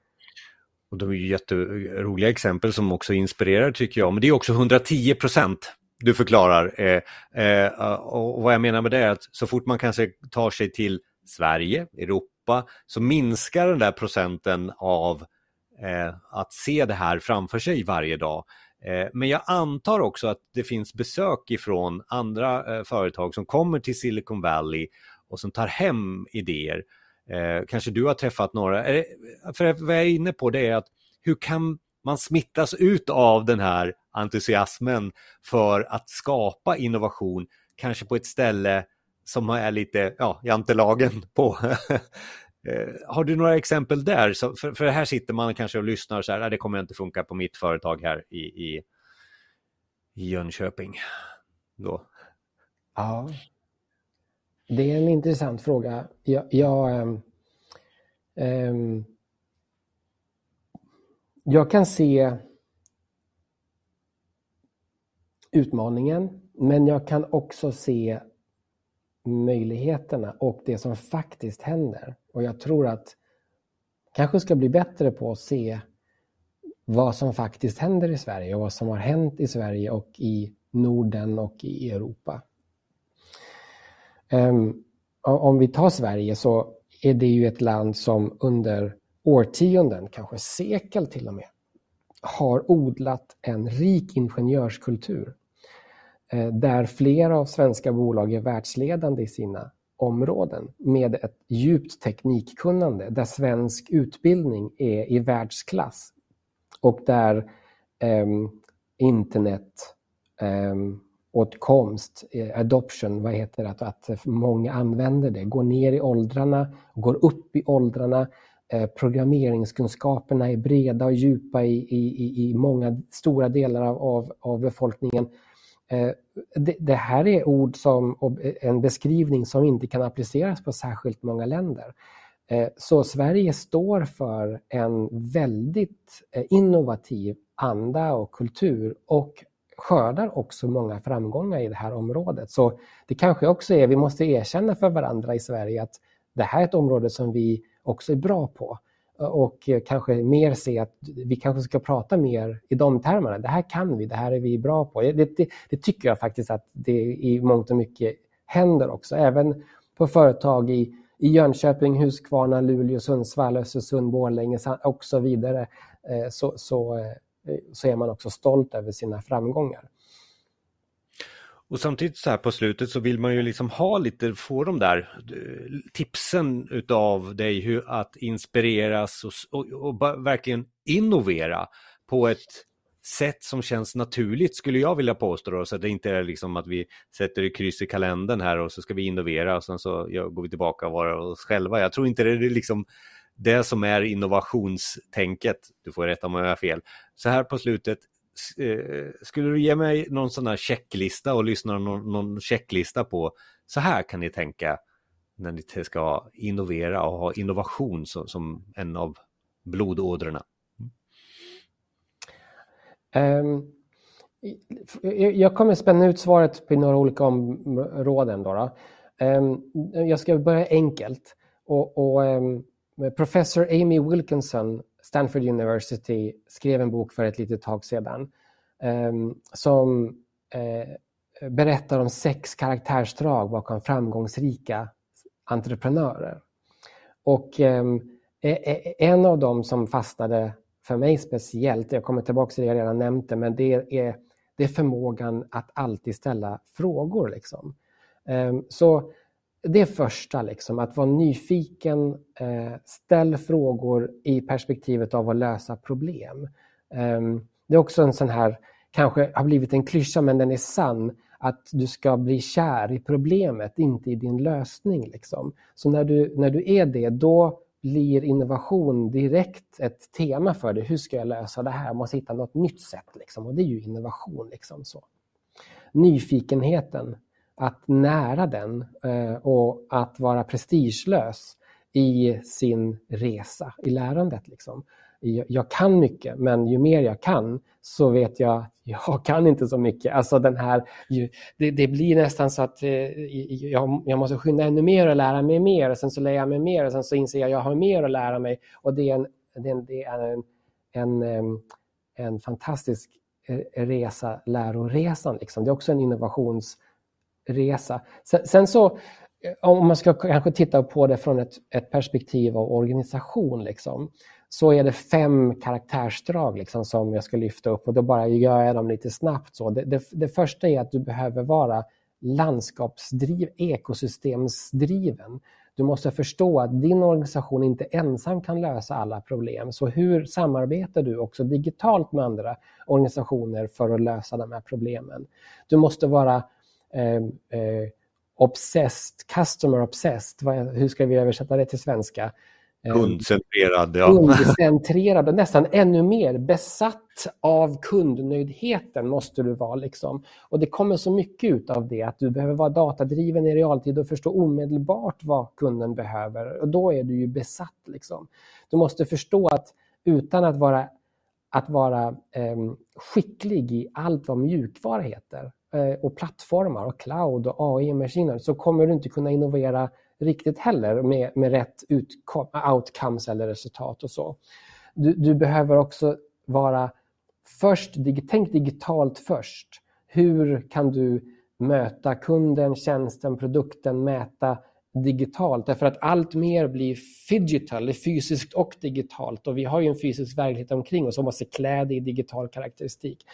Och de är ju jätteroliga exempel som också inspirerar tycker jag. Men det är också 110 procent du förklarar. Eh, eh, och vad jag menar med det är att så fort man kanske tar sig till Sverige, Europa, så minskar den där procenten av eh, att se det här framför sig varje dag. Eh, men jag antar också att det finns besök ifrån andra eh, företag som kommer till Silicon Valley och som tar hem idéer. Eh, kanske du har träffat några. För vad jag är inne på det är att hur kan man smittas ut av den här entusiasmen för att skapa innovation, kanske på ett ställe som är lite, ja, jantelagen på. Eh, har du några exempel där? Så för, för här sitter man kanske och lyssnar och så här, det kommer inte funka på mitt företag här i, i, i Jönköping. Då. Ja, det är en intressant fråga. Jag, jag, um, um, jag kan se utmaningen, men jag kan också se möjligheterna och det som faktiskt händer. Och jag tror att kanske ska bli bättre på att se vad som faktiskt händer i Sverige och vad som har hänt i Sverige och i Norden och i Europa. Um, om vi tar Sverige så är det ju ett land som under årtionden, kanske sekel till och med, har odlat en rik ingenjörskultur eh, där flera av svenska bolag är världsledande i sina områden med ett djupt teknikkunnande där svensk utbildning är i världsklass och där eh, internet eh, åtkomst, eh, adoption, vad heter det, att, att många använder det, går ner i åldrarna, går upp i åldrarna, eh, programmeringskunskaperna är breda och djupa i, i, i många stora delar av, av befolkningen. Eh, det, det, här är ord som, eh, en beskrivning som inte kan appliceras på särskilt många länder. Eh, så Sverige står för en väldigt innovativ anda och kultur och skördar också många framgångar i det här området. Så det kanske också är, vi måste erkänna för varandra i Sverige att det här är ett område som vi också är bra på och kanske mer se att vi kanske ska prata mer i de termerna. Det här kan vi, det här är vi bra på. Det, det, det tycker jag faktiskt att det i mångt och mycket händer också, även på företag i, i Jönköping, Huskvarna, Luleå, Sundsvall, Östersund, Borlänge och så vidare. Eh, så, så eh, Eh, så är man också stolt över sina framgångar. Och samtidigt så här på slutet så vill man ju liksom ha lite, få de där eh, tipsen utav dig hur att inspireras och, och, och verkligen innovera på ett sätt som känns naturligt skulle jag vilja påstå. Då, så att det inte är liksom att vi sätter ett kryss i kalendern här och så ska vi innovera och sen så går vi tillbaka och vara oss själva. Jag tror inte det är liksom det som är innovationstänket. Du får rätta mig om jag har fel. Så här på slutet, eh, skulle du ge mig någon sån här checklista och lyssna någon, någon checklista på så här kan ni tänka när ni ska innovera och ha innovation som, som en av blodådrorna? Um, jag kommer spänna ut svaret på några olika områden. Då, då. Um, jag ska börja enkelt. Och, och um, Eh, professor Amy Wilkinson, Stanford University, skrev en bok för ett litet tag sedan ehm, som eh, berättar om sex karaktärsdrag bakom framgångsrika entreprenörer. Och ehm, e, e, en av dem som fastnade för mig speciellt, jag kommer tillbaka till det jag redan nämnt det, men det är, det är förmågan att alltid ställa frågor. Liksom. Ehm, så det första, liksom, att vara nyfiken, eh, ställ frågor i perspektivet av att lösa problem. Eh, det är också en sån här, kanske har blivit en klyscha men den är sann, att du ska bli kär i problemet, inte i din lösning. Liksom. Så när du, när du är det, då blir innovation direkt ett tema för dig. Hur ska jag lösa det här? Jag måste hitta något nytt sätt. Liksom. Och det är ju innovation. Liksom, så. Nyfikenheten att nära den eh, och att vara prestigelös i sin resa, i lärandet. Liksom. jag kan mycket, men ju mer jag kan så vet jag att jag kan inte så mycket. Alltså den här, det, det blir nästan så att eh, jag, jag, måste skynda ännu mer och lära mig mer. Och sen så lär jag mig mer och sen så inser jag att jag har mer att lära mig. Och det är en, det är en, det är en, en, en fantastisk eh, resa, läroresan. Liksom. Det är också en innovations resa. Sen, sen så eh, om man ska kanske titta på det från ett, ett perspektiv av organisation, liksom, så är det fem karaktärsdrag liksom, som jag ska lyfta upp och då bara gör jag dem lite snabbt. Så. Det, det, det första är att du behöver vara landskapsdriv, ekosystemsdriven. Du måste förstå att din organisation inte ensam kan lösa alla problem. Så hur samarbetar du också digitalt med andra organisationer för att lösa de här problemen? Du måste vara eh, eh, obsessed, customer obsessed, hur ska vi översätta det till svenska? Eh, Kundcentrerad, ja. Kundcentrerad och nästan ännu mer besatt av kundnöjdheten måste du vara. Liksom. Och det kommer så mycket ut av det, att du behöver vara datadriven i realtid och förstå omedelbart vad kunden behöver. Och då är du ju besatt. Liksom. Du måste förstå att utan att vara, att vara eh, skicklig i allt vad mjukvara heter, Eh, och plattformar och cloud och AI-maskiner så kommer du inte kunna innovera riktigt heller med, med rätt outcomes eller resultat och så. Du, du behöver också vara först, tänk digitalt först. Hur kan du möta kunden, tjänsten, produkten, mäta digitalt? Därför att allt mer blir digital, fysiskt och digitalt och vi har ju en fysisk verklighet omkring oss som måste klä det i digital karaktäristik.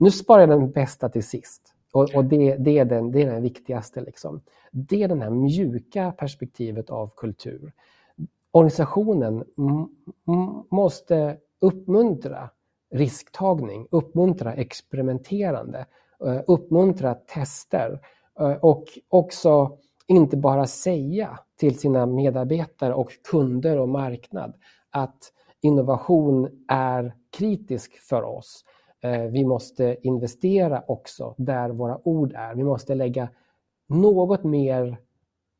Nu sparar jag den bästa till sist. Och, och det, det, är den, det är den viktigaste. Liksom. Det är det här mjuka perspektivet av kultur. Organisationen måste uppmuntra risktagning, uppmuntra experimenterande, eh, uppmuntra tester eh, och också inte bara säga till sina medarbetare och kunder och marknad att innovation är kritisk för oss. Eh, vi måste investera också där våra ord är. Vi måste lägga något mer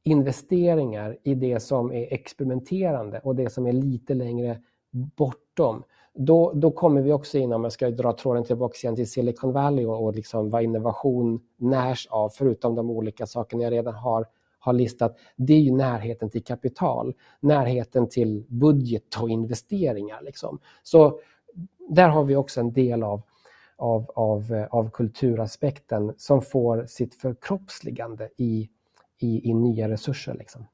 investeringar i det som är experimenterande och det som är lite längre bortom. Då, då kommer vi också in, om jag ska dra tråden tillbaka igen till Silicon Valley och, och liksom vad innovation närs av, förutom de olika sakerna jag redan har, har listat. Det är ju närheten till kapital, närheten till budget och investeringar. Liksom. Så där har vi också en del av av, av, eh, av kulturaspekten som får sitt förkroppsligande i, i, i nya resurser. Liksom.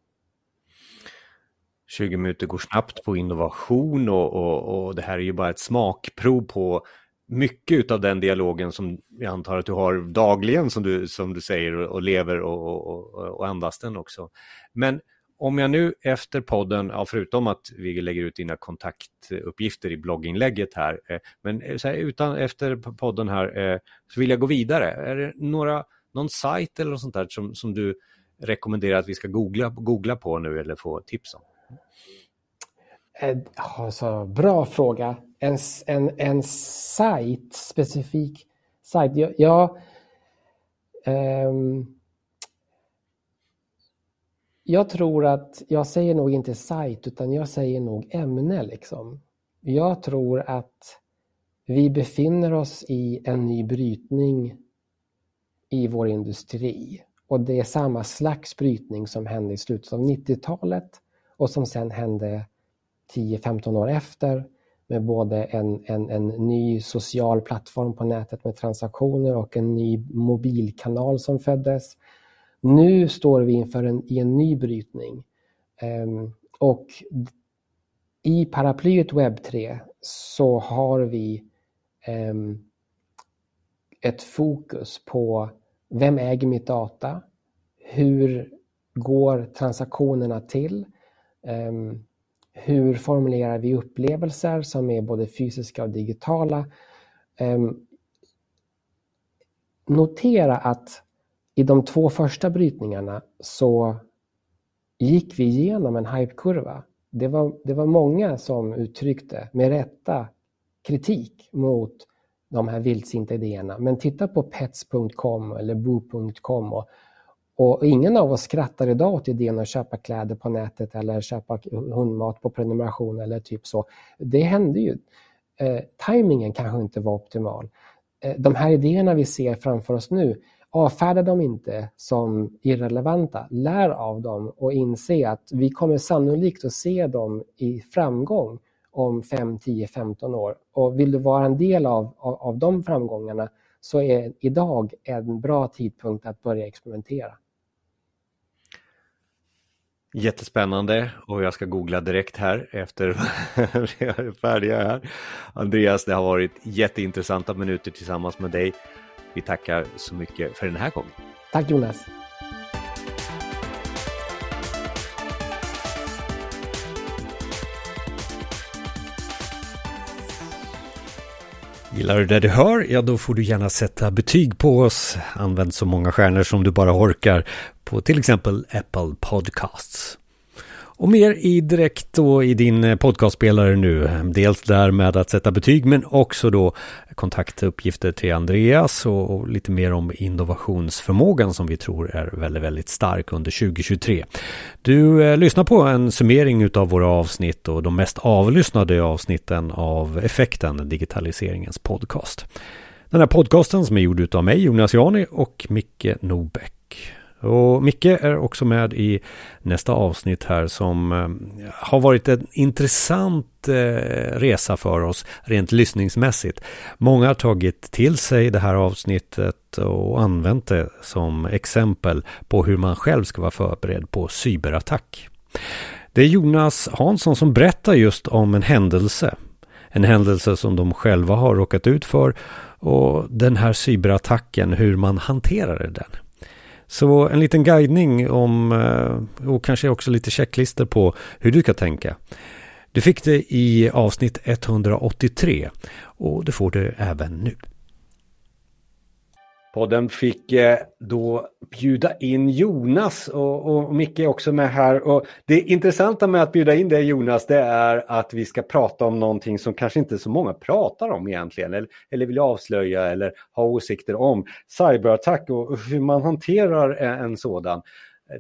20 minuter går snabbt på innovation och, och, och det här är ju bara ett smakprov på mycket av den dialogen som jag antar att du har dagligen som du, som du säger och lever och, och, och andas den också. Men om jag nu efter podden, ja, förutom att vi lägger ut dina kontaktuppgifter i blogginlägget här, eh, men eh, här, utan, efter podden här eh, så vill jag gå vidare. Är det några, någon sajt eller något sånt där som, som du rekommenderar att vi ska googla, googla på nu eller få tips om? Alltså, bra fråga. En, en, en sajt, specifik sajt. Ja, jag um ehm, jag tror att, jag säger nog inte sajt utan jag säger nog ämne liksom. Jag tror att vi befinner oss i en ny brytning i vår industri. Och det är samma slags brytning som hände i slutet av 90-talet och som sen hände 10-15 år efter med både en, en, en ny social plattform på nätet med transaktioner och en ny mobilkanal som föddes nu står vi inför en, i en ny brytning. Um, och i paraplyet webb3 så har vi um, ett fokus på vem äger mitt data? Hur går transaktionerna till? Um, hur formulerar vi upplevelser som är både fysiska och digitala? notera att i de två första brytningarna så gick vi igenom en hypekurva. Det var, det var många som uttryckte, med rätta, kritik mot de här vildsinta idéerna. Men titta på pets.com eller boo.com och, Och ingen av oss skrattar idag åt idén att köpa kläder på nätet eller köpa hundmat på prenumeration eller typ så. Det hände ju. Eh, timingen kanske inte var optimal. Eh, de här idéerna vi ser framför oss nu, avfärda dem inte som irrelevanta. Lär av dem och inse att vi kommer sannolikt att se dem i framgång om 5, 10, 15 år. Och vill du vara en del av, av, av de framgångarna så är idag en bra tidpunkt att börja experimentera. Jättespännande och jag ska googla direkt här efter vi är färdiga här. Andreas, det har varit jätteintressanta minuter tillsammans med dig. Vi tackar så mycket för den här gången. Tack Jonas. Gillar du det du hör? Ja, då får du gärna sätta betyg på oss. Använd så många stjärnor som du bara orkar på till exempel Apple Podcasts. Och mer i direkt då i din eh, podcastspelare nu. Dels där med att sätta betyg men också då kontaktuppgifter till Andreas och, och, lite mer om innovationsförmågan som vi tror är väldigt, väldigt stark under 2023. Du eh, lyssnar på en summering av våra avsnitt och de mest avlyssnade avsnitten av Effekten, digitaliseringens podcast. Den här podcasten som är gjord av mig, Jonas Jani och Micke Nobäck. Och Micke är också med i nästa avsnitt här som eh, har varit en intressant eh, resa för oss rent lyssningsmässigt. Många har tagit till sig det här avsnittet och använt det som exempel på hur man själv ska vara förberedd på cyberattack. Det är Jonas Hansson som berättar just om en händelse. En händelse som de själva har råkat ut för och den här cyberattacken, hur man hanterade den. Så en liten guidning om eh, och kanske också lite checklister på hur du ska tänka. Du fick det i avsnitt 183 och det får du även nu. Podden fick eh, då bjuda in Jonas och, och Micke är också med här. Och det intressanta med att bjuda in dig Jonas det är att vi ska prata om någonting som kanske inte så många pratar om egentligen eller, eller vill avslöja eller ha åsikter om. Cyberattack och hur man hanterar eh, en sådan.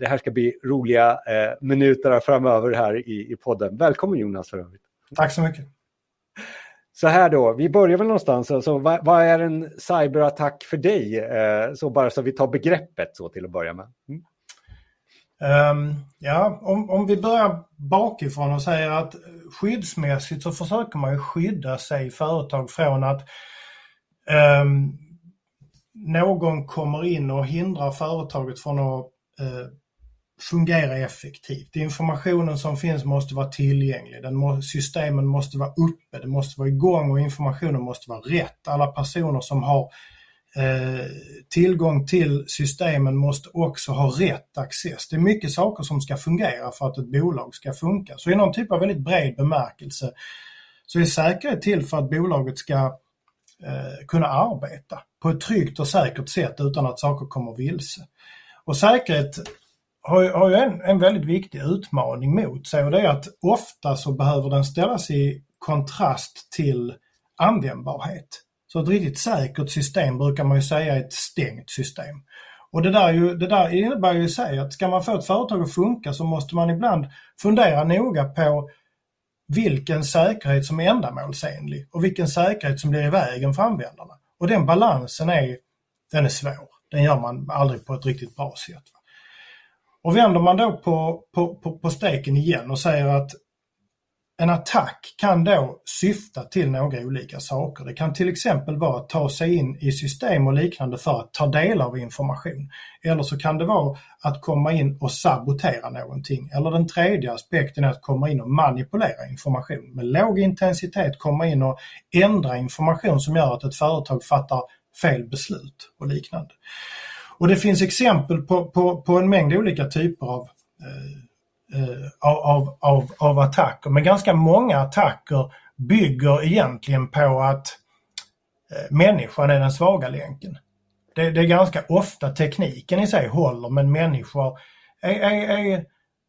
Det här ska bli roliga eh, minuter framöver här i, i podden. Välkommen Jonas för övrigt. Tack så mycket. Så här då, vi börjar väl någonstans. Alltså, vad, vad är en cyberattack för dig? Eh, så bara så vi tar begreppet så till att börja med. Mm. Um, ja, om, om vi börjar bakifrån och säger att skyddsmässigt så försöker man ju skydda sig företag från att um, någon kommer in och hindrar företaget från att uh, fungera effektivt. Informationen som finns måste vara tillgänglig. Den må, systemen måste vara uppe, det måste vara igång och informationen måste vara rätt. Alla personer som har eh, tillgång till systemen måste också ha rätt access. Det är mycket saker som ska fungera för att ett bolag ska funka. Så i någon typ av väldigt bred bemärkelse så är säkerhet till för att bolaget ska eh, kunna arbeta på ett tryggt och säkert sätt utan att saker kommer vilse. Och säkerhet har, har ju en, en väldigt viktig utmaning mot sig och det är att ofta så behöver den ställas i kontrast till användbarhet. Så ett riktigt säkert system brukar man ju säga är ett stängt system. Och det där, ju, det där innebär ju i sig att ska man få ett företag att funka så måste man ibland fundera noga på vilken säkerhet som är ändamålsenlig och vilken säkerhet som blir i vägen för användarna. Och den balansen är, den är svår. Den gör man aldrig på ett riktigt bra sätt. Och vänder man då på, på, på, på steken igen och säger att en attack kan då syfta till några olika saker. Det kan till exempel vara att ta sig in i system och liknande för att ta del av information. Eller så kan det vara att komma in och sabotera någonting. Eller den tredje aspekten är att komma in och manipulera information. Med låg intensitet komma in och ändra information som gör att ett företag fattar fel beslut och liknande. Och det finns exempel på, på, på en mängd olika typer av, eh, eh av, av, av attacker. Men ganska många attacker bygger egentligen på att eh, människan är den svaga länken. Det, det, är ganska ofta tekniken i sig håller men människor är, är, är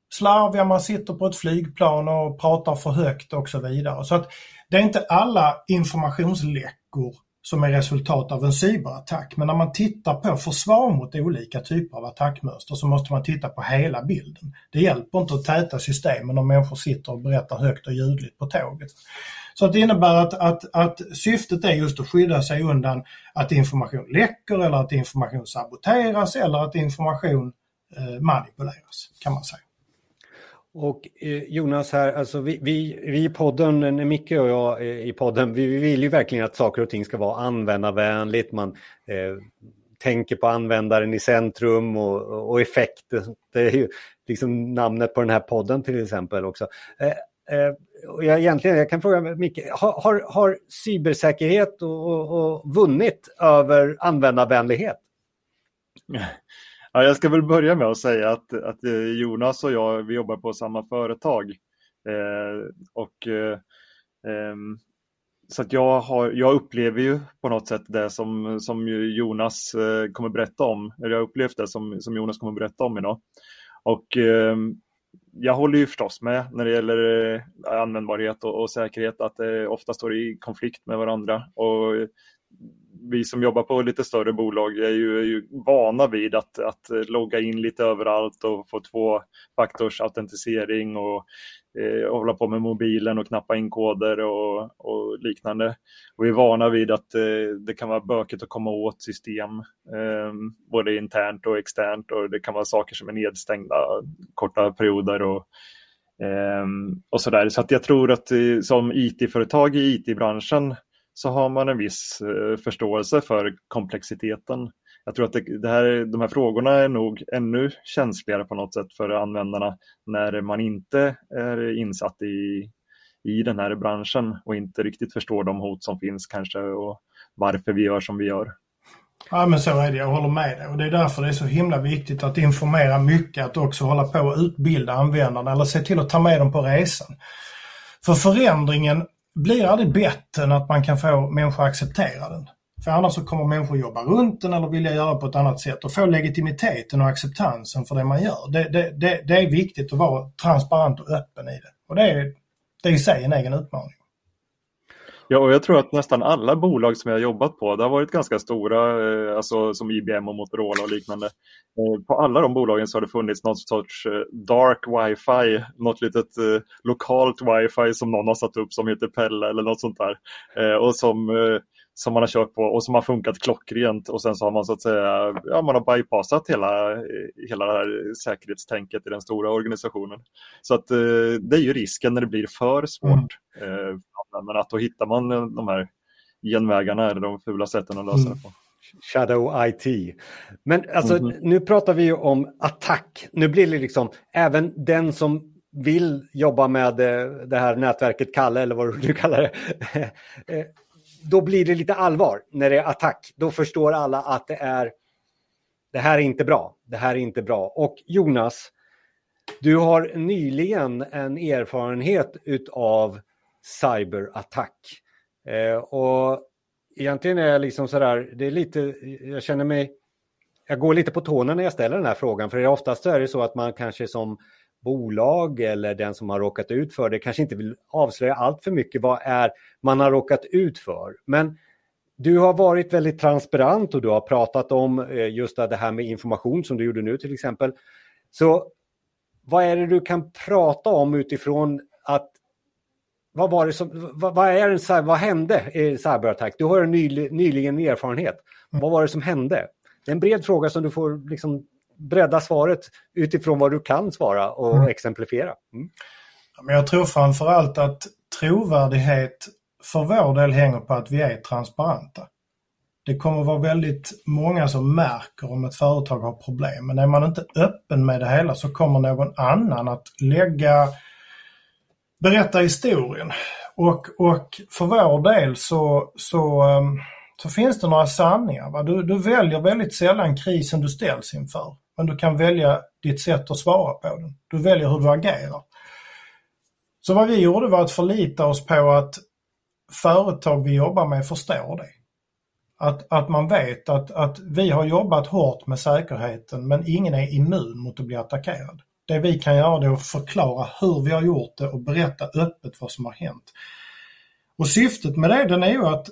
slarviga, man sitter på ett flygplan och pratar för högt och så vidare. Så att det är inte alla informationsläckor som är resultat av en cyberattack. Men när man tittar på försvar mot olika typer av attackmönster så måste man titta på hela bilden. Det hjälper inte att täta systemen om människor sitter och berättar högt och ljudligt på tåget. Så att det innebär att, att, att syftet är just att skydda sig undan att information läcker eller att information saboteras eller att information eh, manipuleras kan man säga. Och eh, Jonas här, alltså vi, vi, vi i podden, Micke och jag eh, i podden, vi, vill ju verkligen att saker och ting ska vara användarvänligt. Man eh, tänker på användaren i centrum och, och effekt. Det är ju liksom namnet på den här podden till exempel också. Eh, eh, och jag, egentligen, jag kan fråga Micke, har, har, har cybersäkerhet och, och, och vunnit över användarvänlighet? Ja, jag ska väl börja med att säga att, att eh, Jonas och jag, vi jobbar på samma företag. Eh, och, eh, ehm, så att jag, har, jag upplever ju på något sätt det som, som Jonas eh, kommer berätta om. Eller jag har upplevt det som, som Jonas kommer berätta om idag. Och eh, jag håller ju förstås med när det gäller eh, användbarhet och, och säkerhet att det ofta står i konflikt med varandra. Och vi som jobbar på lite större bolag är ju, är ju vana vid att, att eh, logga in lite överallt och få tvåfaktorsautentisering och, eh, hålla på med mobilen och knappa in koder och, och, liknande. Och vi är vana vid att eh, det kan vara bökigt att komma åt system, eh, både internt och externt och det kan vara saker som är nedstängda korta perioder och eh, och sådär. Så att jag tror att eh, som IT-företag i IT-branschen så har man en viss eh, förståelse för komplexiteten. Jag tror att det, det här, de här frågorna är nog ännu känsligare på något sätt för användarna när man inte är insatt i, i den här branschen och inte riktigt förstår de hot som finns kanske och varför vi gör som vi gör. Ja men så är det, jag håller med dig och det är därför det är så himla viktigt att informera mycket, att också hålla på och utbilda användarna eller se till att ta med dem på resan. För förändringen blir aldrig bättre än att man kan få människor att acceptera den. För annars så kommer människor jobba runt den eller vilja göra på ett annat sätt och få legitimiteten och acceptansen för det man gör. Det, det, det, det är viktigt att vara transparent och öppen i det. Och det är, det är i sig en egen utmaning. Ja, och jag tror att nästan alla bolag som jag har jobbat på, det har varit ganska stora, eh, alltså som IBM och Motorola och liknande. Eh, på alla de bolagen så har det funnits något sorts eh, dark wifi, något litet lokalt wifi som någon har satt upp som heter Pelle eller något sånt där. Och som som man har kört på och som har funkat klockrent och sen så har man så att säga, ja man har bypassat hela, hela det här säkerhetstänket i den stora organisationen. Så att det är ju risken när det blir för svårt. Mm. Men att då hittar man de här genvägarna eller de fula sätten att lösa mm. det på. Shadow IT. Men alltså mm -hmm. nu pratar vi ju om attack. Nu blir det liksom även den som vill jobba med eh, det här nätverket Kalle eller vad du kallar det. Då blir det lite allvar när det är attack. Då förstår alla att det är det här är inte bra. Det här är inte bra. Och Jonas, du har nyligen en erfarenhet utav cyberattack. Eh, och egentligen är jag liksom sådär, det är lite, jag känner mig, jag går lite på tårna när jag ställer den här frågan, för oftast är det så att man kanske som bolag eller den som har råkat ut för det kanske inte vill avslöja allt för mycket vad är man har råkat ut för. Men du har varit väldigt transparent och du har pratat om eh, just det här med information som du gjorde nu till exempel. Så vad är det du kan prata om utifrån att vad var det som, vad, vad, är en, vad hände i cyberattack? Du har en nyligen erfarenhet. Vad var det som hände? Det är en bred fråga som du får liksom bredda svaret utifrån vad du kan svara och mm. exemplifiera. Mm. Men jag tror framförallt att trovärdighet för vår del hänger på att vi är transparenta. Det kommer vara väldigt många som märker om ett företag har problem, men är man inte öppen med det hela så kommer någon annan att lägga berätta historien. Och, och för vår del så, så, um, så finns det några sanningar. Va? Du, du väljer väldigt sällan krisen du ställs inför. Men du kan välja ditt sätt att svara på den. Du väljer hur du agerar. Så vad vi gjorde var att förlita oss på att företag vi jobbar med förstår det. Att, att man vet att, att vi har jobbat hårt med säkerheten men ingen är immun mot att bli attackerad. Det vi kan göra är att förklara hur vi har gjort det och berätta öppet vad som har hänt. Och syftet med det den är ju att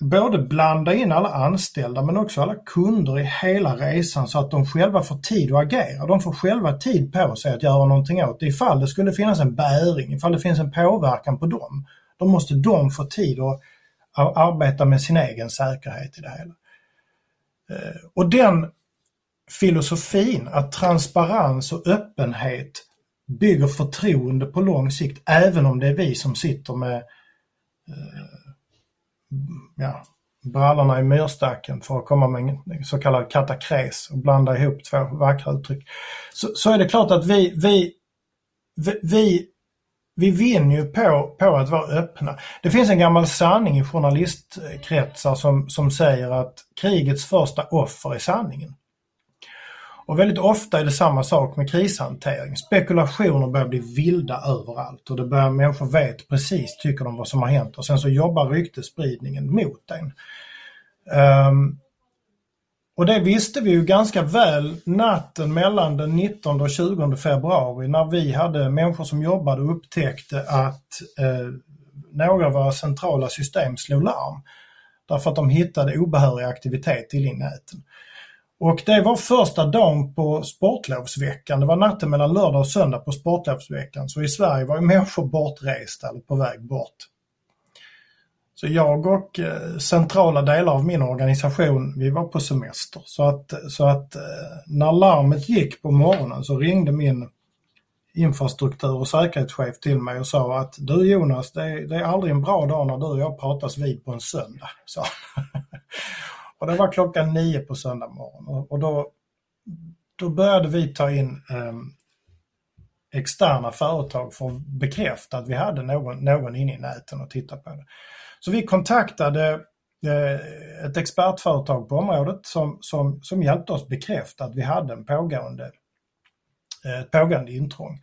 både blanda in alla anställda men också alla kunder i hela resan så att de själva får tid att agera. De får själva tid på sig att göra någonting åt det ifall det skulle finnas en bäring, ifall det finns en påverkan på dem. Då måste de få tid att arbeta med sin egen säkerhet i det hela. Eh, och den filosofin att transparens och öppenhet bygger förtroende på lång sikt även om det är vi som sitter med eh, ja, brallorna i myrstacken för att komma med en så kallad katakres och blanda ihop två vackra uttryck. Så, så är det klart att vi, vi, vi, vi vinner ju på, på att vara öppna. Det finns en gammal sanning i journalistkretsar som, som säger att krigets första offer är sanningen. Och väldigt ofta är det samma sak med krishantering. Spekulationer börjar bli vilda överallt och det börjar, människor vet precis, tycker de, vad som har hänt och sen så jobbar ryktesspridningen mot en. Um, och det visste vi ju ganska väl natten mellan den 19 och 20 februari när vi hade människor som jobbade och upptäckte att eh, några av våra centrala system slog larm. Därför att de hittade obehörig aktivitet i näten. Och det var första dagen på sportlovsveckan. Det var natten mellan lördag och söndag på sportlovsveckan. Så i Sverige var ju människor bortresta eller på väg bort. Så jag och eh, centrala delar av min organisation, vi var på semester. Så att, så att eh, när larmet gick på morgonen så ringde min infrastruktur och säkerhetschef till mig och sa att du Jonas, det är, det är aldrig en bra dag när du och jag pratas vid på en söndag. Så. Och det var klockan nio på söndag morgon och då, då började vi ta in eh, externa företag för att bekräfta att vi hade någon, någon inne i näten och titta på det. Så vi kontaktade eh, ett expertföretag på området som, som, som hjälpte oss bekräfta att vi hade en pågående, eh, ett pågående intrång.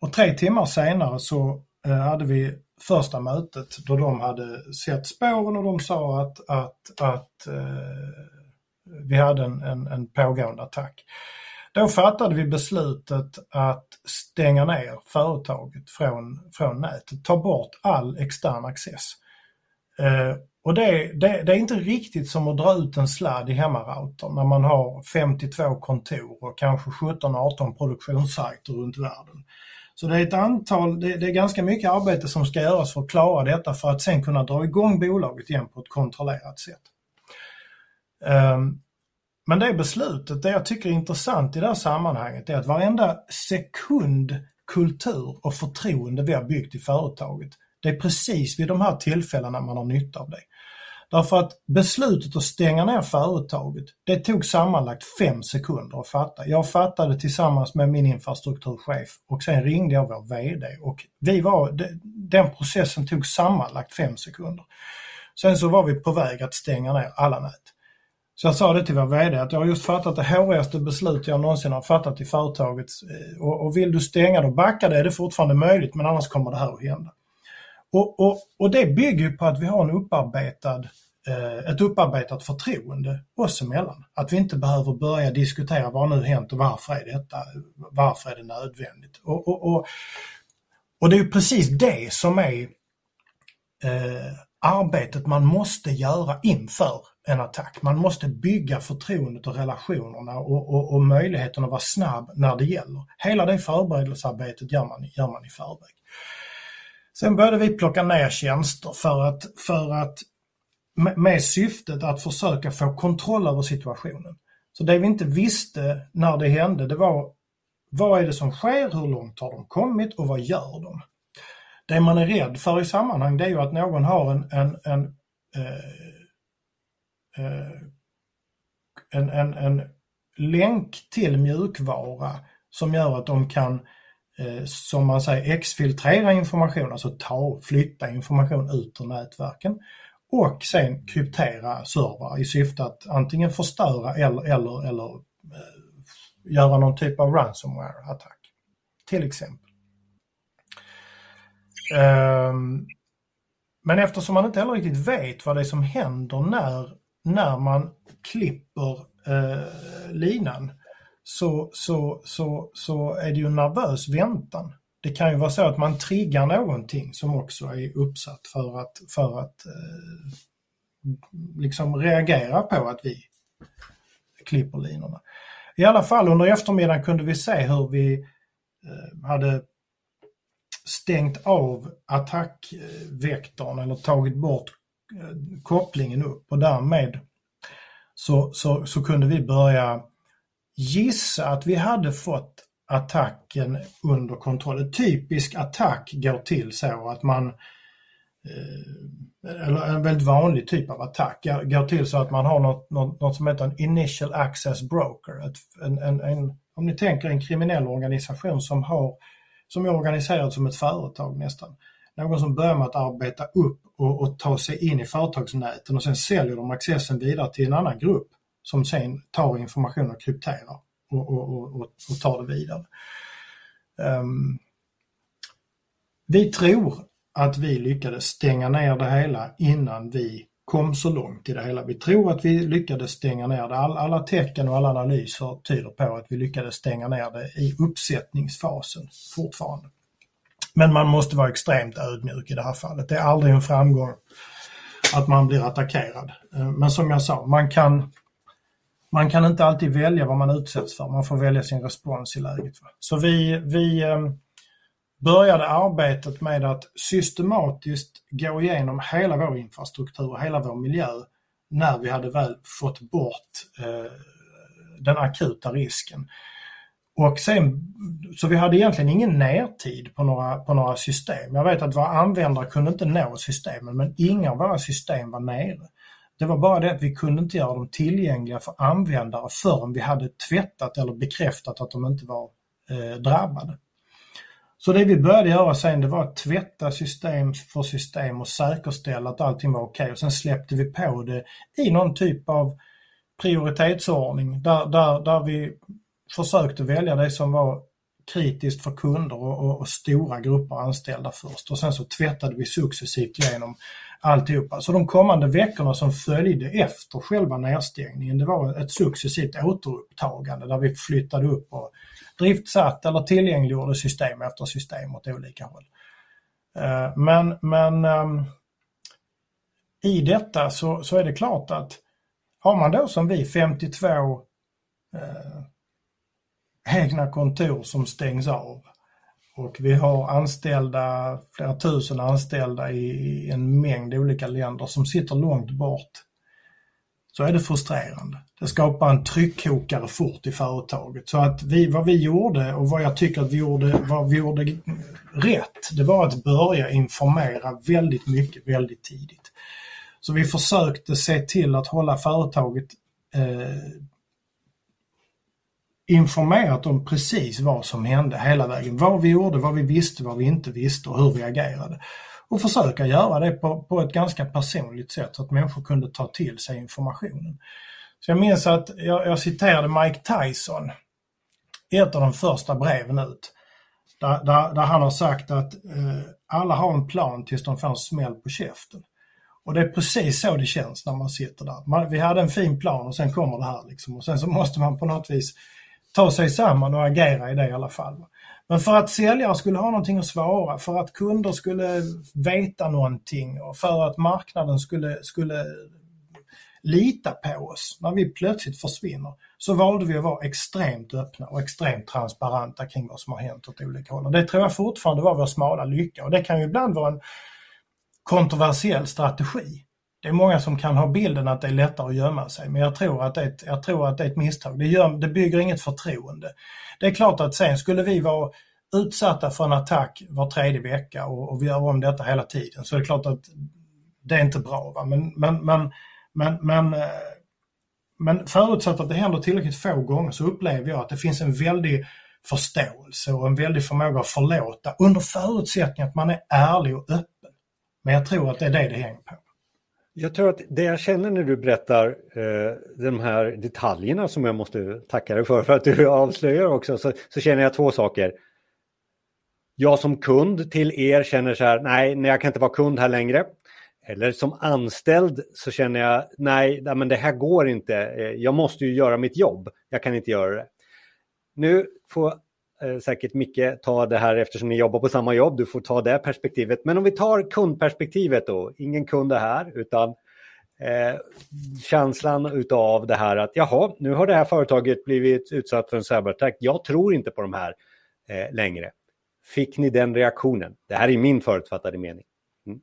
Och tre timmar senare så eh, hade vi första mötet då de hade sett spåren och de sa att, att, att eh, vi hade en, en, en pågående attack. Då fattade vi beslutet att stänga ner företaget från, från nätet, ta bort all extern access. Eh, och det, det, det, är inte riktigt som att dra ut en sladd i hemmaroutern när man har 52 kontor och kanske 17-18 produktionssajter runt världen. Så det är ett antal, det, det, är ganska mycket arbete som ska göras för att klara detta för att sen kunna dra igång bolaget igen på ett kontrollerat sätt. Um, men det beslutet, det jag tycker är intressant i det här sammanhanget är att varenda sekund kultur och förtroende vi har byggt i företaget, det är precis vid de här tillfällena man har nytta av det. Därför att beslutet att stänga ner företaget, det tog sammanlagt fem sekunder att fatta. Jag fattade tillsammans med min infrastrukturchef och sen ringde jag vår VD och vi var, den processen tog sammanlagt fem sekunder. Sen så var vi på väg att stänga ner alla nät. Så jag sa det till vår VD att jag har just fattat det hårigaste beslut jag någonsin har fattat i företaget eh, och, och vill du stänga då backa det är det fortfarande möjligt men annars kommer det här att hända. Och, och, och det bygger på att vi har en upparbetad, eh, ett upparbetat förtroende oss emellan. Att vi inte behöver börja diskutera vad nu hänt och varför är detta, varför är det nödvändigt. Och, och, och, och det är precis det som är eh, arbetet man måste göra inför en attack. Man måste bygga förtroendet och relationerna och, och, och möjligheten att vara snabb när det gäller. Hela det förberedelsearbetet gör man, gör man i förväg. Sen började vi plocka ner tjänster för att, för att med syftet att försöka få kontroll över situationen. Så det vi inte visste när det hände, det var vad är det som sker, hur långt har de kommit och vad gör de? Det man är rädd för i sammanhang det är ju att någon har en, en, en, eh, eh, en, en, en länk till mjukvara som gör att de kan Eh, Eh, som man säger exfiltrera information, alltså ta och flytta information ut ur nätverken och sen kryptera servrar i syfte att antingen förstöra eller, eller, eller eh, göra någon typ av ransomware-attack. Till exempel. Ehm, men eftersom man inte heller riktigt vet vad det är som händer när, när man klipper eh, linan så, så, så, så är det ju en nervös väntan. Det kan ju vara så att man triggar någonting som också är uppsatt för att, för att eh, liksom reagera på att vi klipper linorna. I alla fall under eftermiddagen kunde vi se hur vi eh, hade stängt av attackvektorn eller tagit bort eh, kopplingen upp och därmed så, så, så kunde vi börja gissa att vi hade fått attacken under kontroll. En typisk attack går till så att man eh, eller en väldigt vanlig typ av attack går till så att man har något, något, något som heter en initial access broker. Ett, en, en, en, om ni tänker en kriminell organisation som, har, som är organiserad som ett företag nästan. Någon som börjar med att arbeta upp och, och ta sig in i företagsnäten och sen säljer de accessen vidare till en annan grupp som sen tar information och krypterar och, och, och, och tar det vidare. Um, vi tror att vi lyckades stänga ner det hela innan vi kom så långt i det hela. Vi tror att vi lyckades stänga ner det. All, alla tecken och alla analyser tyder på att vi lyckades stänga ner det i uppsättningsfasen fortfarande. Men man måste vara extremt ödmjuk i det här fallet. Det är aldrig en framgång att man blir attackerad. Ehm, men som jag sa, man kan man kan inte alltid välja vad man utsätts för, man får välja sin respons i läget. Så vi, vi ehm, började arbetet med att systematiskt gå igenom hela vår infrastruktur och hela vår miljö när vi hade väl fått bort eh, den akuta risken. Och sen, så vi hade egentligen ingen nertid på några, på några system. Jag vet att våra användare kunde inte nå systemen men inga av våra system var nere. Det var bara det att vi kunde inte göra dem tillgängliga för användare förrän vi hade tvättat eller bekräftat att de inte var eh, drabbade. Så det vi började göra sen det var att tvätta system för system och säkerställa att allting var okej okay. och sen släppte vi på det i någon typ av prioritetsordning där, där, där vi försökte välja det som var kritiskt för kunder och, och, och, stora grupper anställda först och sen så tvättade vi successivt igenom alltihopa. Så de kommande veckorna som följde efter själva nedstängningen, det var ett successivt återupptagande där vi flyttade upp och driftsatt eller tillgängliggjorde system efter system åt olika håll. Eh, men, men ehm, i detta så, så är det klart att har man då som vi 52 eh, egna kontor som stängs av och vi har anställda, flera tusen anställda i en mängd olika länder som sitter långt bort. Så är det frustrerande. Det skapar en tryckkokare fort i företaget. Så att vi, vad vi gjorde och vad jag tycker att vi gjorde, vad vi gjorde rätt, det var att börja informera väldigt mycket väldigt tidigt. Så vi försökte se till att hålla företaget eh, informerat om precis vad som hände hela vägen. Vad vi gjorde, vad vi visste, vad vi inte visste och hur vi agerade. Och försöka göra det på, på ett ganska personligt sätt så att människor kunde ta till sig informationen. Så jag minns att jag, jag citerade Mike Tyson i ett av de första breven ut. Där, där, där han har sagt att eh, alla har en plan tills de får en smäll på käften. Och det är precis så det känns när man sitter där. Man, vi hade en fin plan och sen kommer det här liksom. Och sen så måste man på något vis ta sig samman och agera i det i alla fall. Men för att säljare skulle ha någonting att svara, för att kunder skulle veta någonting och för att marknaden skulle, skulle lita på oss när vi plötsligt försvinner, så valde vi att vara extremt öppna och extremt transparenta kring vad som har hänt åt olika håll. Och det tror jag fortfarande var vår smala lycka och det kan ju ibland vara en kontroversiell strategi. Det är många som kan ha bilden att det är lättare att gömma sig, men jag tror att det är ett, jag tror att det är ett misstag. Det, gör, det bygger inget förtroende. Det är klart att sen skulle vi vara utsatta för en attack var tredje vecka och, och vi gör om detta hela tiden, så det är klart att det är inte bra. Va? Men, men, men, men, men, eh, men förutsatt att det händer tillräckligt få gånger så upplever jag att det finns en väldig förståelse och en väldig förmåga att förlåta under förutsättning att man är ärlig och öppen. Men jag tror att det är det det hänger på. Jag tror att det jag känner när du berättar eh, de här detaljerna som jag måste tacka dig för, för att du avslöjar också, så, så känner jag två saker. Jag som kund till er känner så här, nej, nej, jag kan inte vara kund här längre. Eller som anställd så känner jag, nej, nej, men det här går inte. Eh, jag måste ju göra mitt jobb. Jag kan inte göra det. Nu får Eh, säkert Micke ta det här eftersom ni jobbar på samma jobb. Du får ta det perspektivet. Men om vi tar kundperspektivet då. Ingen kund är här utan eh, känslan utav det här att jaha, nu har det här företaget blivit utsatt för en cyberattack. Jag tror inte på de här eh, längre. Fick ni den reaktionen? Det här är min förutfattade mening. Mm.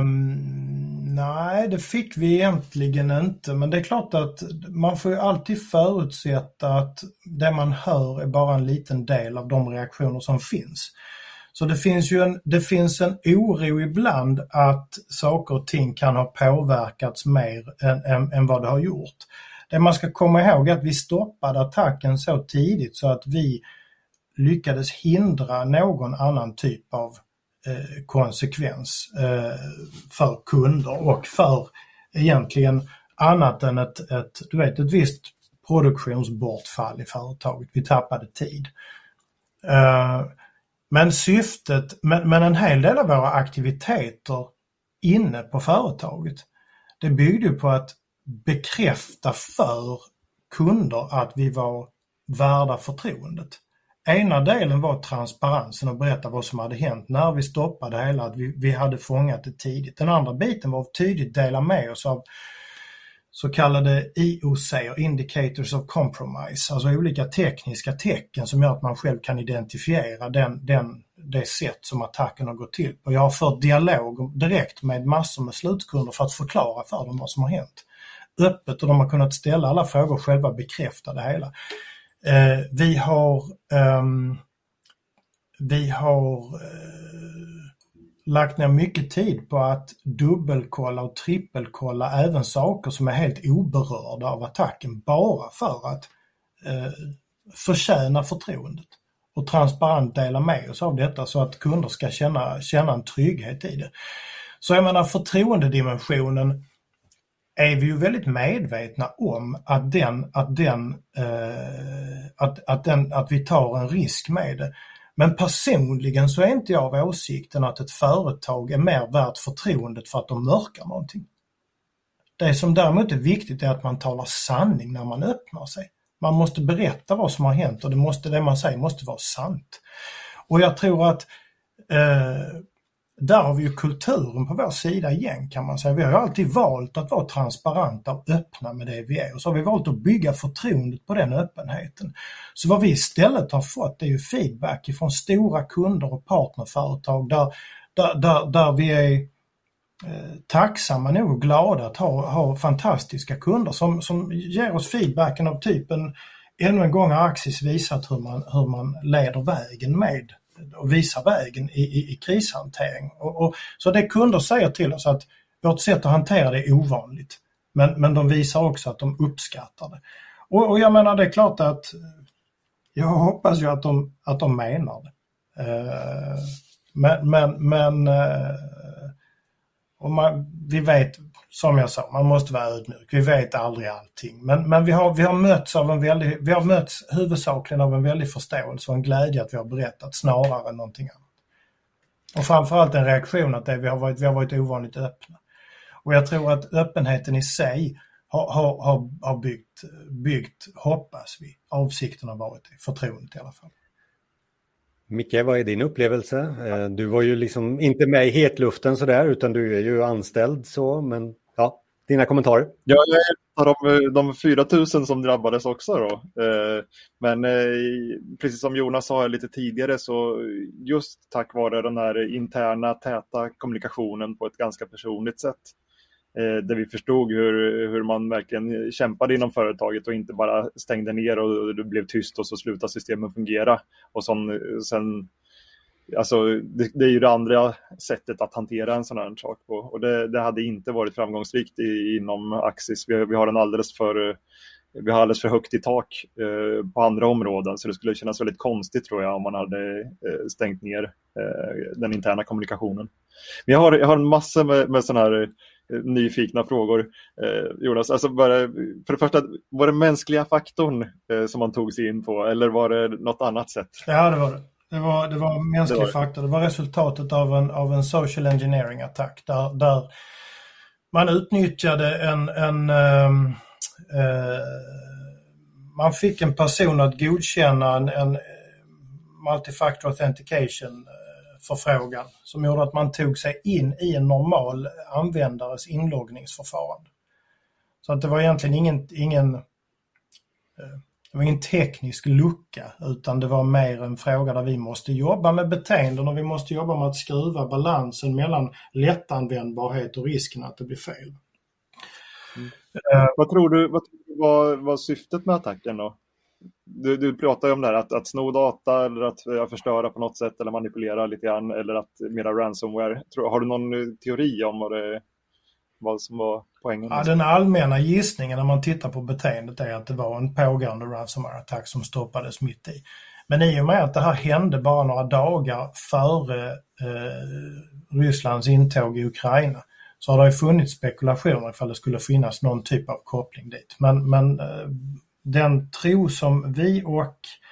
Um, nej, det fick vi egentligen inte. Men det är klart att man får ju alltid förutsätta att det man hör är bara en liten del av de reaktioner som finns. Så det finns ju en, det finns en oro ibland att saker och ting kan ha påverkats mer än, än, än vad det har gjort. Det man ska komma ihåg är att vi stoppade attacken så tidigt så att vi lyckades hindra någon annan typ av Eh, konsekvens eh, för kunder och för egentligen annat än ett, ett, du vet, ett visst produktionsbortfall i företaget. Vi tappade tid. Eh, men syftet, men, men en hel del av våra aktiviteter inne på företaget, det byggde på att bekräfta för kunder att vi var värda förtroendet. Ena delen var transparensen och berätta vad som hade hänt när vi stoppade hela, att vi, vi hade fångat det tidigt. Den andra biten var att tydligt dela med oss av så kallade IOC, Indicators of Compromise, alltså olika tekniska tecken som gör att man själv kan identifiera den, den, det sätt som attacken har gått till på. Jag har fört dialog direkt med massor med slutkunder för att förklara för dem vad som har hänt. Öppet och de har kunnat ställa alla frågor och själva, bekräfta det hela. Eh, vi har, ehm, vi har eh, lagt ner mycket tid på att dubbelkolla och trippelkolla även saker som är helt oberörda av attacken bara för att eh, förtjäna förtroendet och transparent dela med oss av detta så att kunder ska känna, känna en trygghet i det. Så jag menar förtroendedimensionen är vi ju väldigt medvetna om att den, att den, eh, att, att den, att vi tar en risk med det. Men personligen så är inte jag av åsikten att ett företag är mer värt förtroendet för att de mörkar någonting. Det som däremot är viktigt är att man talar sanning när man öppnar sig. Man måste berätta vad som har hänt och det, måste, det man säger måste vara sant. Och jag tror att eh, där har vi ju kulturen på vår sida igen kan man säga. Vi har ju alltid valt att vara transparenta och öppna med det vi är och så har vi valt att bygga förtroendet på den öppenheten. Så vad vi istället har fått är ju feedback ifrån stora kunder och partnerföretag där, där, där, där vi är eh, tacksamma nog och glada att ha, ha fantastiska kunder som, som ger oss feedbacken av typen ännu en gång har Axis visat hur man, hur man leder vägen med och visar vägen i, i, i krishantering. Och, och, så det kunder säger till oss att vårt sätt att hantera det är ovanligt. Men, men de visar också att de uppskattar det. Och, och jag menar det är klart att eh, jag hoppas ju att de, att de menar det. Eh, men men, men eh, och man, vi vet som jag sa, man måste vara ödmjuk. Vi vet aldrig allting. Men, men vi, har, vi har mötts av en väldig, vi har mötts huvudsakligen av en väldig förståelse och en glädje att vi har berättat snarare än någonting annat. Och framförallt en reaktion att det, vi, har varit, vi har varit ovanligt öppna. Och jag tror att öppenheten i sig har, har, har, byggt, byggt, hoppas vi, avsikten har varit det, förtroendet i alla fall. Micke, vad är din upplevelse? Eh, du var ju liksom inte med i hetluften sådär, utan du är ju anställd så, men dina kommentarer? Ja, jag är de, eh, de 4 000 som drabbades också då. Eh, men eh, precis som Jonas sa lite tidigare så just tack vare den här interna täta kommunikationen på ett ganska personligt sätt där vi förstod hur, hur man verkligen kämpade inom företaget och inte bara stängde ner och det blev tyst och så slutade systemen fungera. Och som, sen, alltså, det, det, är ju det andra sättet att hantera en sån här sak på och det, det hade inte varit framgångsrikt i, inom Axis. Vi, vi har en alldeles för vi har alldeles för högt i tak eh, på andra områden så det skulle kännas väldigt konstigt tror jag om man hade eh, stängt ner eh, den interna kommunikationen. Men jag har, jag har en massa med, med sådana här Eh, nyfikna frågor. Eh, Jonas, alltså bara, för det första, var det mänskliga faktorn eh, som man tog sig in på eller var det något annat sätt? Ja, det var det. Det var, det var mänsklig det var... faktor. Det var resultatet av en, av en social engineering-attack där, där man utnyttjade en, en um, uh, man fick en person att godkänna en, en multifactor authentication förfrågan som gjorde att man tog sig in i en normal användares inloggningsförfarande. Så att det var egentligen ingen, ingen, eh, det var ingen teknisk lucka utan det var mer en fråga där vi måste jobba med beteenden och vi måste jobba med att skruva balansen mellan lättanvändbarhet och risken att det blir fel. Mm. Uh, vad tror du vad, var, var syftet med attacken då? Du, du pratar ju om det här att, att sno data eller att eh, förstöra på något sätt eller manipulera lite grann eller att mera ransomware. Tror, har du någon eh, teori om vad, det, vad som var poängen? Ja, den allmänna gissningen när man tittar på beteendet är att det var en pågående ransomware-attack som stoppades mitt i. Men i och med att det här hände bara några dagar före eh, Rysslands intåg i Ukraina så har det funnits spekulationer ifall det skulle finnas någon typ av koppling dit. Men, men eh, den tro som vi och eh,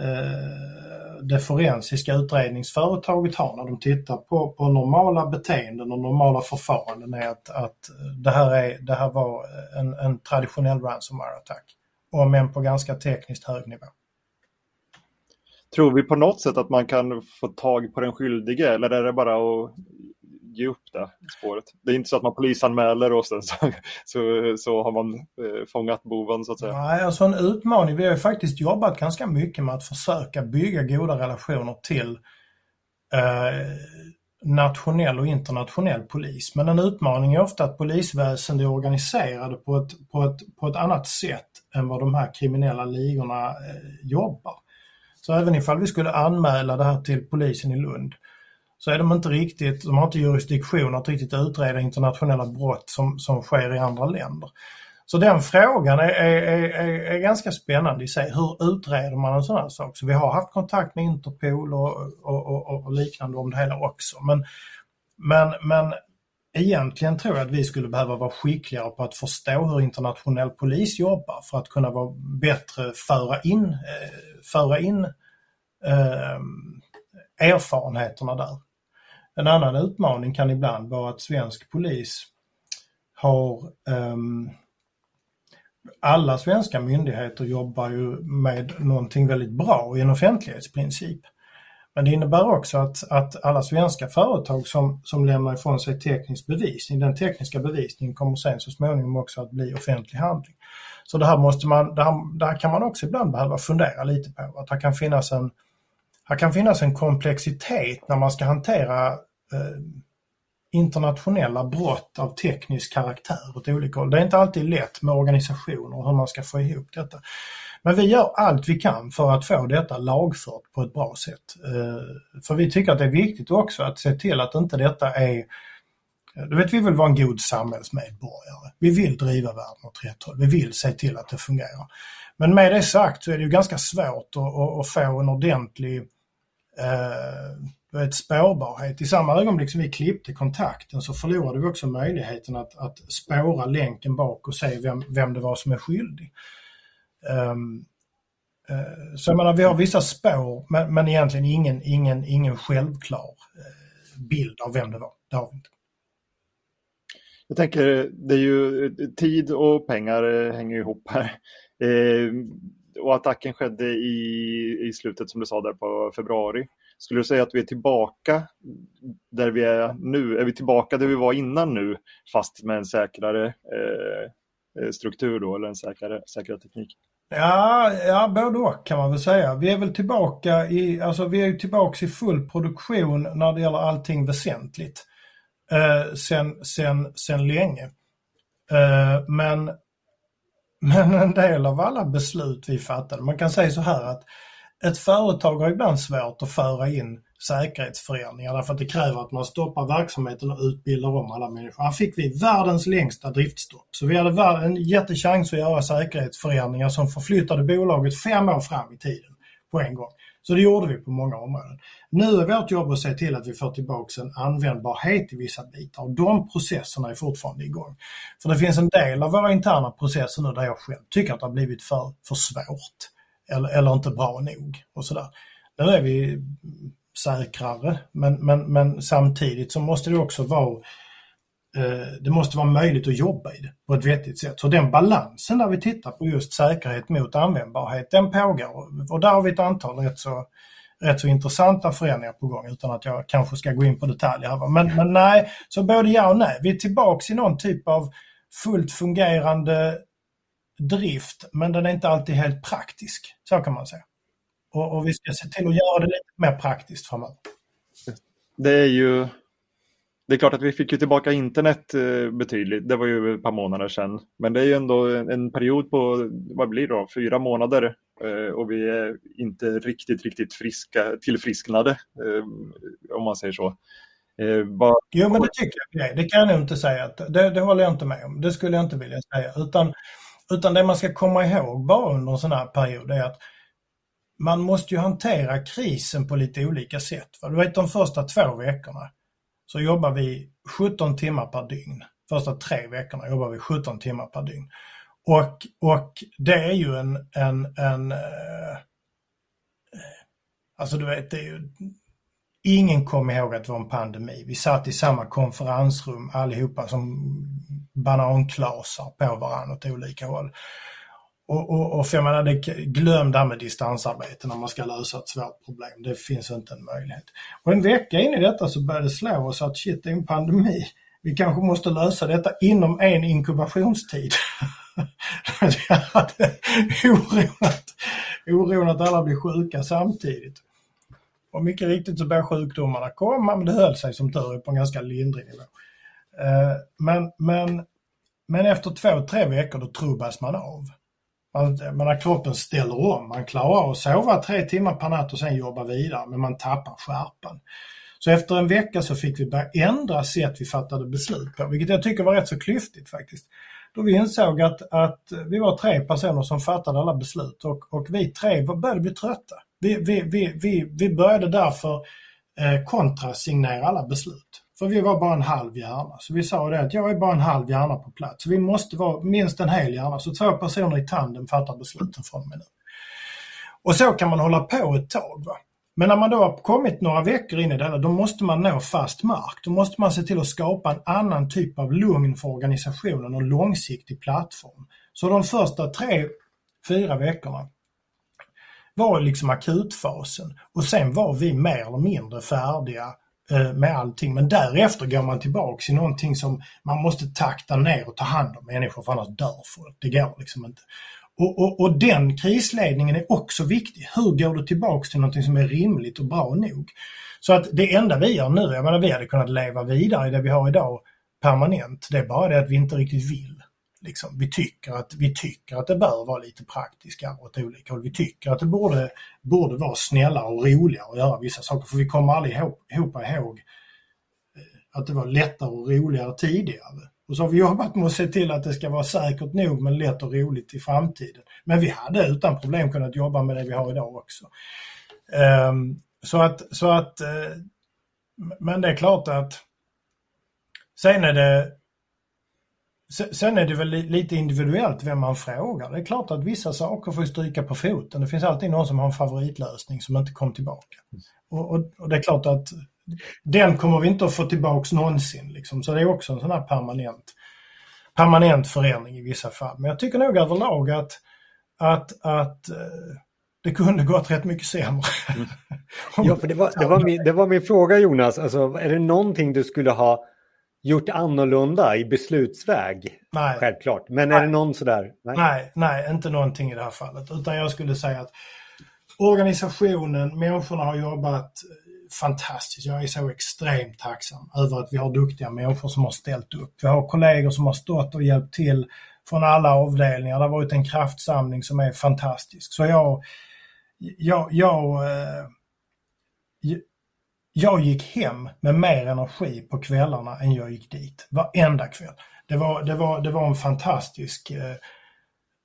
Eh, det forensiska utredningsföretaget har när de tittar på, på normala beteenden och normala förfaranden är att, att eh, det, här är, det här var en, en traditionell ransomware-attack. Om än på ganska tekniskt hög nivå. Tror vi på något sätt att man kan få tag på den skyldige eller är det bara att ge upp det spåret. Det är inte så att man polisanmäler och sen så, så, så har man eh, fångat boven så att säga. Nej, alltså en utmaning. Vi har ju faktiskt jobbat ganska mycket med att försöka bygga goda relationer till eh, nationell och internationell polis. Men en utmaning är ofta att polisväsendet är organiserade på ett, på ett, på ett annat sätt än vad de här kriminella ligorna eh, jobbar. Så även ifall vi skulle anmäla det här till polisen i Lund så är de inte riktigt, de har inte jurisdiktion att riktigt utreda internationella brott som, som sker i andra länder. Så den frågan är, är, är, är ganska spännande i sig. Hur utreder man en sån här sak? Så vi har haft kontakt med Interpol och, och, och, och liknande om det hela också. Men, men, men egentligen tror jag att vi skulle behöva vara skickligare på att förstå hur internationell polis jobbar för att kunna vara bättre föra in, eh, föra in eh, erfarenheterna där. En annan utmaning kan ibland vara att svensk polis har um, alla svenska myndigheter jobbar ju med någonting väldigt bra i en offentlighetsprincip. Men det innebär också att, att alla svenska företag som, som lämnar ifrån sig teknisk bevisning, den tekniska bevisningen kommer sen så småningom också att bli offentlig handling. Så det här, måste man, det här, det här kan man också ibland behöva fundera lite på, att det kan finnas en, här kan finnas en komplexitet när man ska hantera eh, internationella brott av teknisk karaktär åt olika håll. Det är inte alltid lätt med organisationer och hur man ska få ihop detta. Men vi gör allt vi kan för att få detta lagfört på ett bra sätt. Eh, för vi tycker att det är viktigt också att se till att inte detta är eh, du vet, vi vill vara en god samhällsmedborgare. Vi vill driva världen åt rätt håll. Vi vill se till att det fungerar. Men med det sagt så är det ju ganska svårt att, att, att få en ordentlig eh, vet, spårbarhet. I samma ögonblick som vi klippte kontakten så förlorade vi också möjligheten att, att spåra länken bak och se vem, vem det var som är skyldig. Um, uh, så jag menar, vi har vissa spår men, men egentligen ingen, ingen, ingen självklar eh, bild av vem det var. Det har vi inte. Jag tänker, det är ju tid och pengar eh, hänger ihop här. Eh, och attacken skedde i, i slutet, som du sa, där på februari. Skulle du säga att vi är tillbaka där vi är nu? Är vi tillbaka där vi var innan nu, fast med en säkrare eh, eh struktur då, eller en säkrare, säkrare teknik? Ja, ja, både och kan man väl säga. Vi är väl tillbaka i, alltså vi är tillbaka i full produktion när det gäller allting väsentligt. Eh, sen, sen, sen länge. Eh, men, men en del av alla beslut vi fattade, man kan säga så här att ett företag har ibland svårt att föra in säkerhetsförändringar därför att det kräver att man stoppar verksamheten och utbildar om alla människor. Här fick vi världens längsta driftstopp. Så vi hade en jättechans att göra säkerhetsförändringar som förflyttade bolaget fem år fram i tiden på en gång. Så det gjorde vi på många områden. Nu är vårt jobb att se till att vi får tillbaka en användbarhet i vissa bitar och de processerna är fortfarande igång. För det finns en del av våra interna processer nu där jag själv tycker att det har blivit för, för svårt eller, eller inte bra nog och sådär. Nu är vi säkrare men, men, men samtidigt så måste det också vara Eh, det måste vara möjligt att jobba i det på ett vettigt sätt. Så den balansen där vi tittar på just säkerhet mot användbarhet, den pågår. Och där har vi ett antal rätt så, rätt så intressanta förändringar på gång utan att jag kanske ska gå in på detaljer. Men, men nej, så både ja och nej. Vi är tillbaks i någon typ av fullt fungerande drift, men den är inte alltid helt praktisk. Så kan man säga. Och, och vi ska se till att göra det lite mer praktiskt framöver. Det är ju det är klart att vi fick ju tillbaka internet eh, betydligt. Det var ju ett par månader sedan. Men det är ju ändå en period på, vad blir det då, fyra månader eh, och vi är inte riktigt, riktigt friska, tillfrisknade, eh, om man säger så. Bara... Jo, men det tycker jag. Det kan jag inte säga. Det, det håller jag inte med om. Det skulle jag inte vilja säga. Utan, utan det man ska komma ihåg bara under en sån här period är att man måste ju hantera krisen på lite olika sätt. Du vet de första två veckorna så jobbar vi 17 timmar per dygn. Första tre veckorna jobbar vi 17 timmar per dygn. Och, och det är ju en, en, en eh, alltså du vet, det är ju, ingen kom ihåg att det var en pandemi. Vi satt i samma konferensrum allihopa som bananklasar på varandra åt olika håll. Och, och, och för jag menar, det, glöm det här med distansarbete när man ska lösa ett svårt problem. Det finns inte en möjlighet. Och en vecka in i detta så började det slå oss att shit, det är en pandemi. Vi kanske måste lösa detta inom en inkubationstid. oron att, oron att alla blir sjuka samtidigt. Och mycket riktigt så började sjukdomarna komma, men det höll sig som tur är på en ganska lindrig nivå. Eh, men, men, men efter två, tre veckor då trubbas man av. Alltså, man, har kroppen ställer om. Man klarar av att sova tre timmar per natt och sen jobba vidare, men man tappar skärpan. Så efter en vecka så fick vi börja ändra sätt vi fattade beslut på, vilket jag tycker var rätt så klyftigt faktiskt. Då vi insåg att, att vi var tre personer som fattade alla beslut och, och vi tre började bli trötta. Vi, vi, vi, vi, vi började därför eh, kontrasignera alla beslut. För vi var bara en halv hjärna. Så vi sa det att jag är bara en halv hjärna på plats. Så vi måste vara minst en hel hjärna. Så två personer i tandem fattar besluten från mig nu. Och så kan man hålla på ett tag. Va? Men när man då har kommit några veckor in i det då måste man nå fast mark. Då måste man se till att skapa en annan typ av lugn för organisationen och långsiktig plattform. Så de första tre, fyra veckorna var liksom akutfasen och sen var vi mer eller mindre färdiga Eh, med allting. Men därefter går man tillbaks i någonting som man måste takta ner och ta hand om människor för annars dör folk. Det går liksom inte. Och, och, och, den krisledningen är också viktig. Hur går du tillbaks till någonting som är rimligt och bra nog? Så att det enda vi gör nu, jag menar vi hade kunnat leva vidare i det vi har idag permanent. Det är bara det att vi inte riktigt vill. Liksom, vi, tycker att, vi tycker att det bör vara lite praktiskare åt olika håll. Vi tycker att det borde, borde vara snällare och roligare att göra vissa saker för vi kommer aldrig ihop, ihåg eh, att det var lättare och roligare tidigare. Och så har vi jobbat med att se till att det ska vara säkert nog men lätt och roligt i framtiden. Men vi hade utan problem kunnat jobba med det vi har idag också. Um, så att, så att uh, men det är klart att sen är det Sen är det väl lite individuellt vem man frågar. Det är klart att vissa saker får stryka på foten. Det finns alltid någon som har en favoritlösning som inte kom tillbaka. Och, och, och det är klart att den kommer vi inte att få tillbaks någonsin. Liksom. Så det är också en sån här permanent, permanent förändring i vissa fall. Men jag tycker nog överlag att, att, att eh, det kunde gått rätt mycket sämre. Mm. ja, för det var, det, var min, det var min fråga Jonas. Alltså, är det någonting du skulle ha gjort annorlunda i beslutsväg? Nej. Självklart. Men nej. är det någon sådär? Nej. nej, nej, inte någonting i det här fallet. Utan jag skulle säga att organisationen, människorna har jobbat fantastiskt. Jag är så extremt tacksam över att vi har duktiga människor som har ställt upp. Vi har kollegor som har stått och hjälpt till från alla avdelningar. Det har varit en kraftsamling som är fantastisk. Så jag, jag, jag, eh, jag gick hem med mer energi på kvällarna än jag gick dit. Varenda kväll. Det var, det var, det var en fantastisk eh,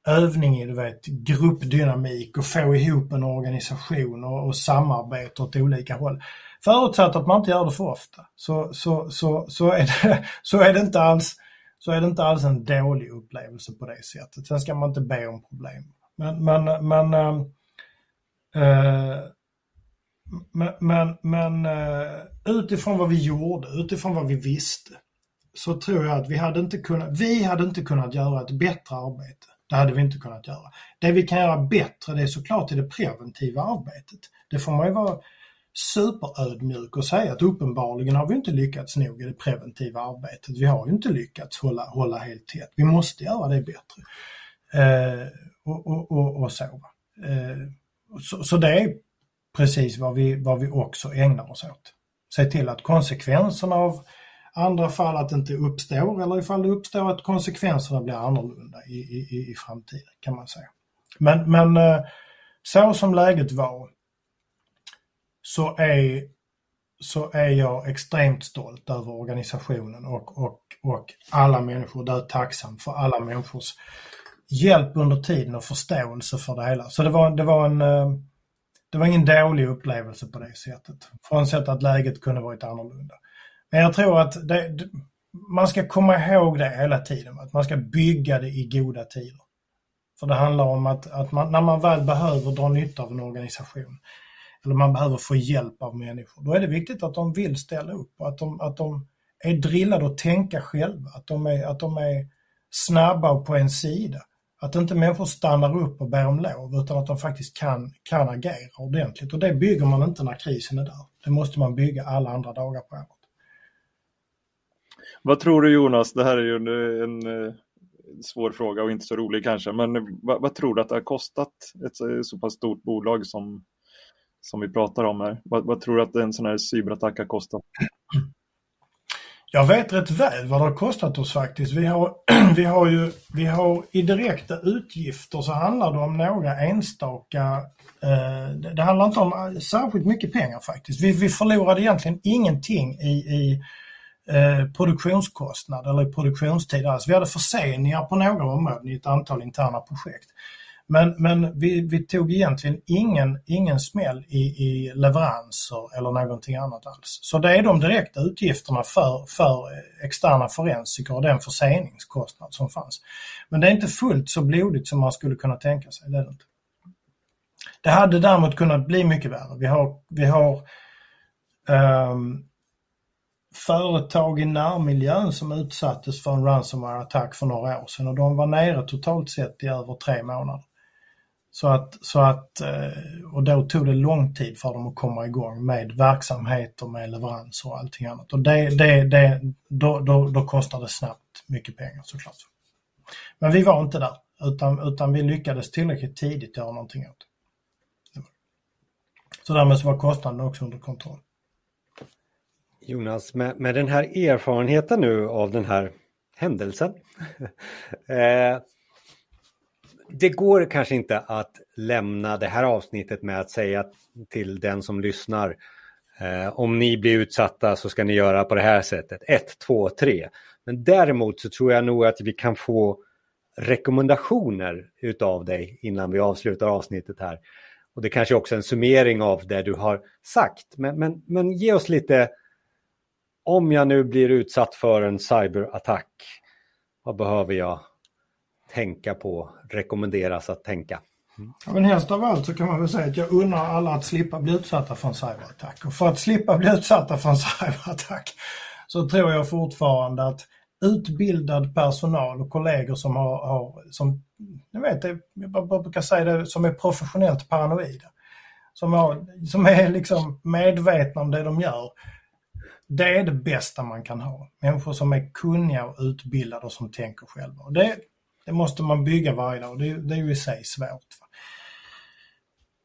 övning i du vet, gruppdynamik och få ihop en organisation och, och samarbete åt olika håll. Förutsatt att man inte gör det för ofta så, så, så, så, är, det, så, är, det inte alls, så är det inte alls en dålig upplevelse på det sättet. Sen ska man inte be om problem. Men, men, men äh, äh, men, men, men eh, utifrån vad vi gjorde, utifrån vad vi visste, så tror jag att vi hade inte kunnat, vi hade inte kunnat göra ett bättre arbete Det hade vi inte kunnat göra. Det vi kan göra bättre det är såklart i det preventiva arbetet. Det får man ju vara superödmjuk och säga att uppenbarligen har vi inte lyckats nog i det preventiva arbetet. Vi har ju inte lyckats hålla, hålla helt tätt. Vi måste göra det bättre. Eh, och, och, och, och, så. Eh, så. Så det är precis vad vi, vad vi också ägnar oss åt. Se till att konsekvenserna av andra fall att det inte uppstår eller ifall det uppstår att konsekvenserna blir annorlunda i, i, i framtiden kan man säga. Men, men eh, så som läget var så är, så är jag extremt stolt över organisationen och, och, och alla människor. Där är tacksam för alla människors hjälp under tiden och förståelse för det hela. Så det var, det var en eh, det var ingen dålig upplevelse på det sättet. Frånsett att läget kunde varit annorlunda. Men jag tror att det, man ska komma ihåg det hela tiden, att man ska bygga det i goda tider. För det handlar om att, att man, när man väl behöver dra nytta av en organisation, eller man behöver få hjälp av människor, då är det viktigt att de vill ställa upp och att de, att de är drillade att tänka själva, att de är, att de är snabba och på en sida. Att inte människor stannar upp och ber om lov utan att de faktiskt kan, kan agera ordentligt. Och det bygger man inte när krisen är där. Det måste man bygga alla andra dagar på året. Vad tror du Jonas, det här är ju en, en, svår fråga och inte så rolig kanske, men vad, vad, tror du att det har kostat ett så pass stort bolag som, som vi pratar om här? Vad, vad tror du att en sån här cyberattack har kostat? Jag vet rätt väl vad det har kostat oss faktiskt. Vi har, vi har ju, vi har i direkta utgifter så handlar det om några enstaka, eh, det handlar inte om eh, särskilt mycket pengar faktiskt. Vi, vi förlorade egentligen ingenting i, i eh, produktionskostnad eller i produktionstid alls. Vi hade förseningar på några områden i ett antal interna projekt. Men, men vi, vi tog egentligen ingen, ingen smäll i, i leveranser eller någonting annat alls. Så det är de direkta utgifterna för, för externa forensiker och den förseningskostnad som fanns. Men det är inte fullt så blodigt som man skulle kunna tänka sig. Det, är det, inte. det hade däremot kunnat bli mycket värre. Vi har, vi har um, företag i närmiljön som utsattes för en ransomware-attack för några år sedan och de var nere totalt sett i över tre månader. Så att, så att, eh, och då tog det lång tid för dem att komma igång med verksamheter, med leveranser och allting annat. Och det, det, det, då, då, då kostar det snabbt mycket pengar såklart. Men vi var inte där, utan, utan vi lyckades tillräckligt tidigt göra någonting åt det. Så därmed så var kostnaden också under kontroll. Jonas, med, med den här erfarenheten nu av den här händelsen. eh, det går kanske inte att lämna det här avsnittet med att säga till den som lyssnar eh, om ni blir utsatta så ska ni göra på det här sättet. 1, 2, 3. Men däremot så tror jag nog att vi kan få rekommendationer utav dig innan vi avslutar avsnittet här. Och det kanske också är en summering av det du har sagt. Men, men, men ge oss lite, om jag nu blir utsatt för en cyberattack, vad behöver jag tänka på, rekommenderas att tänka. Mm. Ja, men helst av allt så kan man väl säga att jag undrar alla att slippa bli utsatta för en cyberattack. Och för att slippa bli utsatta för en cyberattack så tror jag fortfarande att utbildad personal och kollegor som har, har som, jag vet jag brukar säga det, som är professionellt paranoida. Som, har, som är liksom medvetna om det de gör. Det är det bästa man kan ha. Människor som är kunniga och utbildade och som tänker själva. Det, det måste man bygga varje dag och det, det är ju i sig svårt.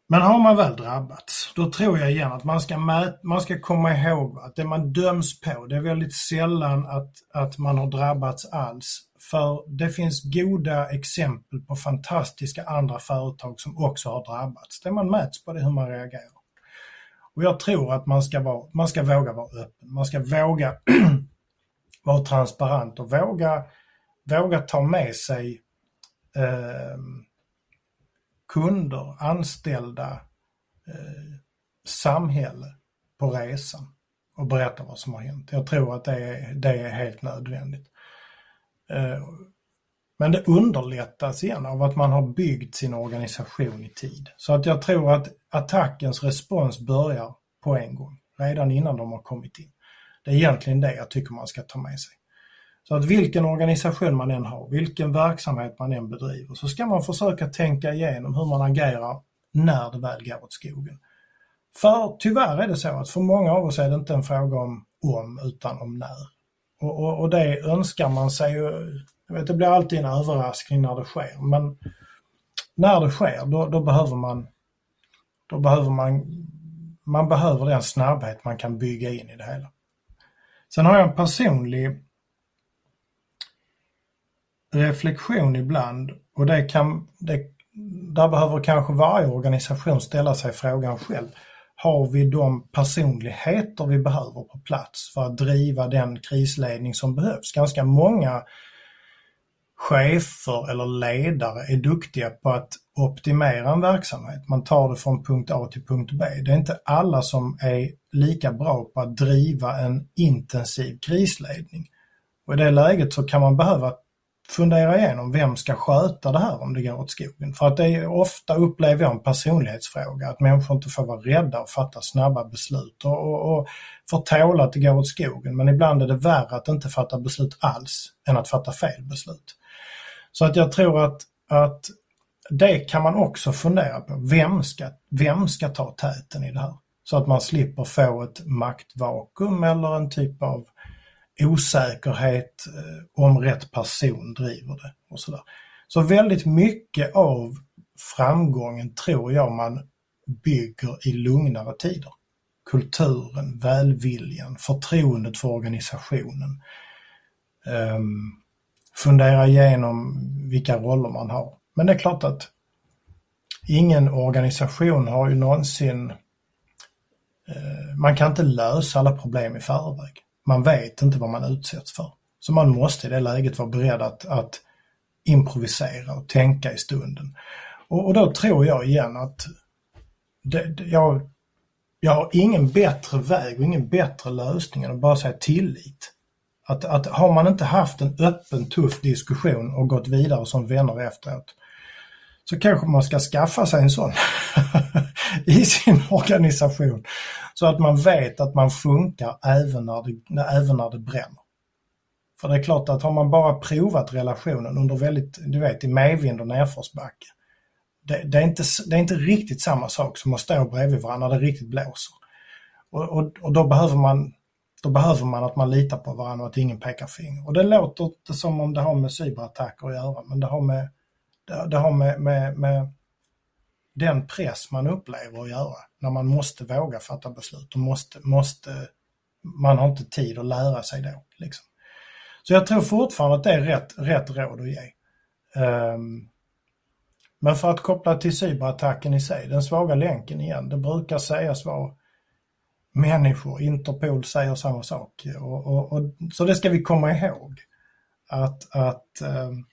Men har man väl drabbats, då tror jag igen att man ska, mäta, man ska komma ihåg att det man döms på, det är väldigt sällan att, att man har drabbats alls. För det finns goda exempel på fantastiska andra företag som också har drabbats. Det man mäts på det är hur man reagerar. Och jag tror att man ska, vara, man ska våga vara öppen. Man ska våga vara transparent och våga våga ta med sig eh, kunder, anställda, eh, samhälle på resan och berätta vad som har hänt. Jag tror att det är, det är helt nödvändigt. Eh, men det underlättas igen av att man har byggt sin organisation i tid. Så att jag tror att attackens respons börjar på en gång, redan innan de har kommit in. Det är egentligen det jag tycker man ska ta med sig. Så att vilken organisation man än har, vilken verksamhet man än bedriver, så ska man försöka tänka igenom hur man agerar när det väl går åt skogen. För tyvärr är det så att för många av oss är det inte en fråga om om utan om när. Och, och, och det önskar man sig ju, jag vet det blir alltid en överraskning när det sker, men när det sker då, då behöver man då behöver man man behöver den snabbhet man kan bygga in i det hela. Sen har jag en personlig reflektion ibland och det kan, det, där behöver kanske varje organisation ställa sig frågan själv. Har vi de personligheter vi behöver på plats för att driva den krisledning som behövs? Ganska många chefer eller ledare är duktiga på att optimera en verksamhet. Man tar det från punkt A till punkt B. Det är inte alla som är lika bra på att driva en intensiv krisledning. Och I det läget så kan man behöva fundera igenom vem ska sköta det här om det går åt skogen. För att det är ofta upplever jag en personlighetsfråga, att människor inte får vara rädda och fatta snabba beslut och, och, och får tåla att det går åt skogen. Men ibland är det värre att inte fatta beslut alls än att fatta fel beslut. Så att jag tror att, att det kan man också fundera på. Vem ska, vem ska ta täten i det här? Så att man slipper få ett maktvakuum eller en typ av osäkerhet eh, om rätt person driver det och sådär. Så väldigt mycket av framgången tror jag man bygger i lugnare tider. Kulturen, välviljan, förtroendet för organisationen. Um, fundera igenom vilka roller man har. Men det är klart att ingen organisation har ju någonsin Uh, man kan inte lösa alla problem i förväg. Man vet inte vad man utsätts för. Så man måste i det läget vara beredd att, att improvisera och tänka i stunden. Och, och då tror jag igen att det, det, jag, jag har ingen bättre väg och ingen bättre lösning än att bara säga tillit. Att, att har man inte haft en öppen, tuff diskussion och gått vidare som vänner efteråt, så kanske man ska skaffa sig en sån i sin organisation. Så att man vet att man funkar även när det, även när det bränner. För det är klart att har man bara provat relationen under väldigt, du vet, i medvind och nedförsbacke. Det, det, är inte, det är inte riktigt samma sak som att stå bredvid varandra när det riktigt blåser. Och, och, och då behöver man då behöver man att man litar på varandra och att ingen pekar finger. Och det låter inte som om det har med cyberattacker att göra, men det har med, det, det har med, med, med den press man upplever att göra när man måste våga fatta beslut och måste, måste, man har inte tid att lära sig då. Liksom. Så jag tror fortfarande att det är rätt, rätt råd att ge. Um, men för att koppla till cyberattacken i sig, den svaga länken igen, det brukar sägas vara människor. Interpol säger samma sak. Och, och, och, så det ska vi komma ihåg. Att, att um,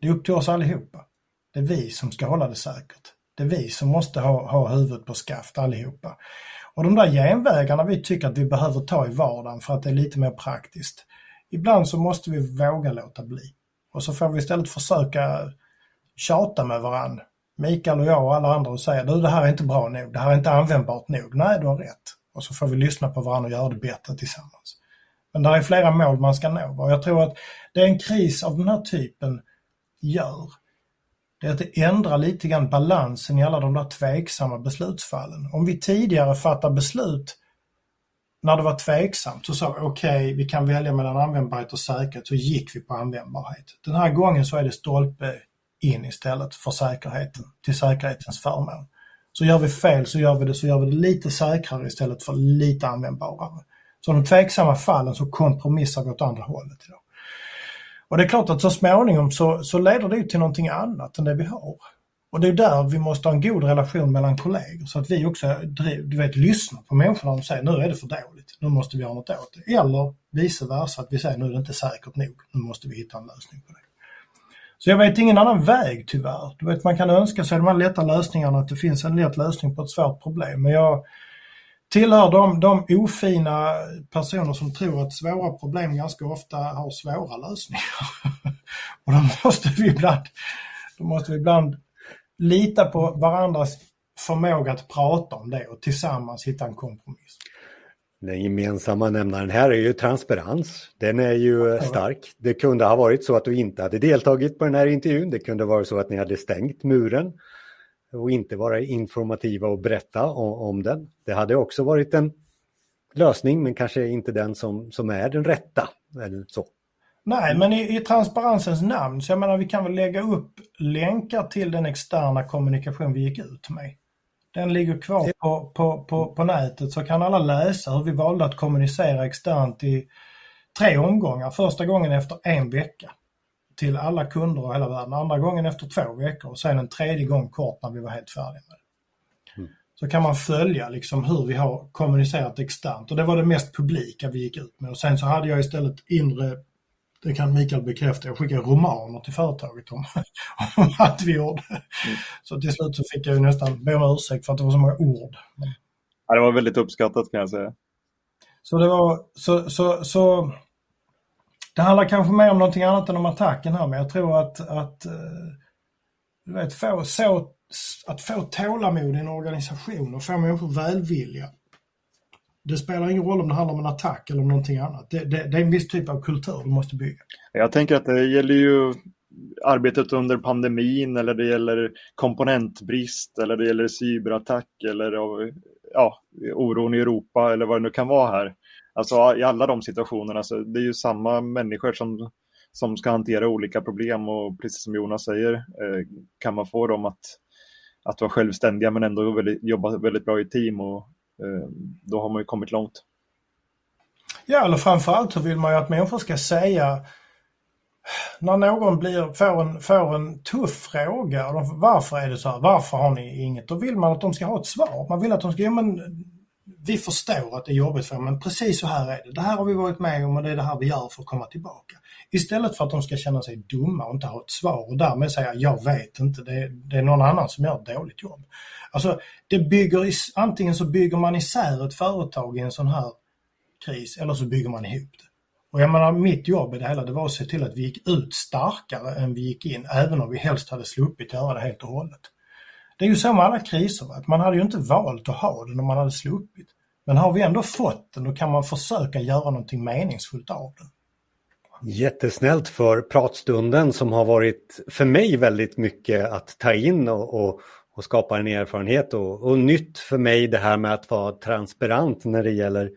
det är upp till oss allihopa. Det är vi som ska hålla det säkert. Det är vi som måste ha, ha huvudet på skaft allihopa. Och de där genvägarna vi tycker att vi behöver ta i vardagen för att det är lite mer praktiskt. Ibland så måste vi våga låta bli. Och så får vi istället försöka tjata med varandra. Mikael och jag och alla andra och säga du det här är inte bra nog, det här är inte användbart nog. Nej, du har rätt och så får vi lyssna på varandra och göra det bättre tillsammans. Men det är flera mål man ska nå och jag tror att det en kris av den här typen gör, det är att det ändrar lite grann balansen i alla de där tveksamma beslutsfallen. Om vi tidigare fattar beslut när det var tveksamt så sa vi okej, okay, vi kan välja mellan användbarhet och säkerhet, så gick vi på användbarhet. Den här gången så är det stolpe in istället för säkerheten, till säkerhetens förmån. Så gör vi fel så gör vi det, så gör vi det lite säkrare istället för lite användbarare. Så de tveksamma fallen så kompromissar vi åt andra hållet. Idag. Och det är klart att så småningom så, så leder det till någonting annat än det vi har. Och det är där vi måste ha en god relation mellan kollegor så att vi också du vet, lyssnar på människorna och säger nu är det för dåligt, nu måste vi göra något åt det. Eller vice versa, att vi säger nu är det inte säkert nog, nu måste vi hitta en lösning på det. Så jag vet ingen annan väg tyvärr. Du vet, man kan önska sig de här lätta lösningarna, att det finns en lätt lösning på ett svårt problem. Men jag tillhör de, de ofina personer som tror att svåra problem ganska ofta har svåra lösningar. och då måste vi ibland, då måste vi ibland lita på varandras förmåga att prata om det och tillsammans hitta en kompromiss. Den gemensamma nämnaren här är ju transparens. Den är ju stark. Det kunde ha varit så att du inte hade deltagit på den här intervjun. Det kunde vara så att ni hade stängt muren och inte vara informativa och berätta om, om den. Det hade också varit en lösning, men kanske inte den som, som är den rätta. Eller så. Nej, men i, i, transparensens namn, så jag menar vi kan väl lägga upp länkar till den externa kommunikation vi gick ut med. Den ligger kvar på, på, på, på nätet så kan alla läsa hur vi valde att kommunicera externt i tre omgångar. Första gången efter en vecka till alla kunder och hela världen. Andra gången efter två veckor och sen en tredje gång kort när vi var helt färdiga med det. Mm. Så kan man följa liksom hur vi har kommunicerat externt och det var det mest publika vi gick ut med. Och sen så hade jag istället inre det kan Mikael bekräfta, jag skickade romaner till företaget om, om allt vi gjorde. Mm. Så till slut så fick jag ju nästan be om ursäkt för att det var så många ord. Ja, det var väldigt uppskattat kan jag säga. Så det var, så, så, så det handlar kanske mer om någonting annat än om attacken här, men jag tror att, att eh, du vet, få, så, att få tålamod i en organisation och få människor välvilja det spelar ingen roll om det handlar om en attack eller om någonting annat. Det, det, det är en viss typ av kultur du måste bygga. Jag tänker att det gäller ju arbetet under pandemin eller det gäller komponentbrist eller det gäller cyberattack eller ja, oron i Europa eller vad det nu kan vara här. Alltså i alla de situationerna, så det är ju samma människor som, som ska hantera olika problem och precis som Jonas säger eh, kan man få dem att, att vara självständiga men ändå väldigt, jobba väldigt bra i team och eh, då har man ju kommit långt. Ja, eller framförallt så vill man ju att människor ska säga när någon blir, får, en, får en tuff fråga, varför är det så här, varför har ni inget? Då vill man att de ska ha ett svar. Man vill att de ska, ja men vi förstår att det är jobbigt för men precis så här är det. Det här har vi varit med om och det är det här vi gör för att komma tillbaka. Istället för att de ska känna sig dumma och inte ha ett svar och därmed säga jag vet inte, det, det är någon annan som gör ett dåligt jobb. Alltså, det bygger, antingen så bygger man isär ett företag i en sån här kris eller så bygger man ihop det. Och jag menar, mitt jobb i det hela det var att se till att vi gick ut starkare än vi gick in, även om vi helst hade sluppit göra det helt och hållet. Det är ju så med alla kriser, att man hade ju inte valt att ha den om man hade sluppit. Men har vi ändå fått den, då kan man försöka göra någonting meningsfullt av den. Jättesnällt för pratstunden som har varit för mig väldigt mycket att ta in och, och, och skapa en erfarenhet och, och nytt för mig det här med att vara transparent när det gäller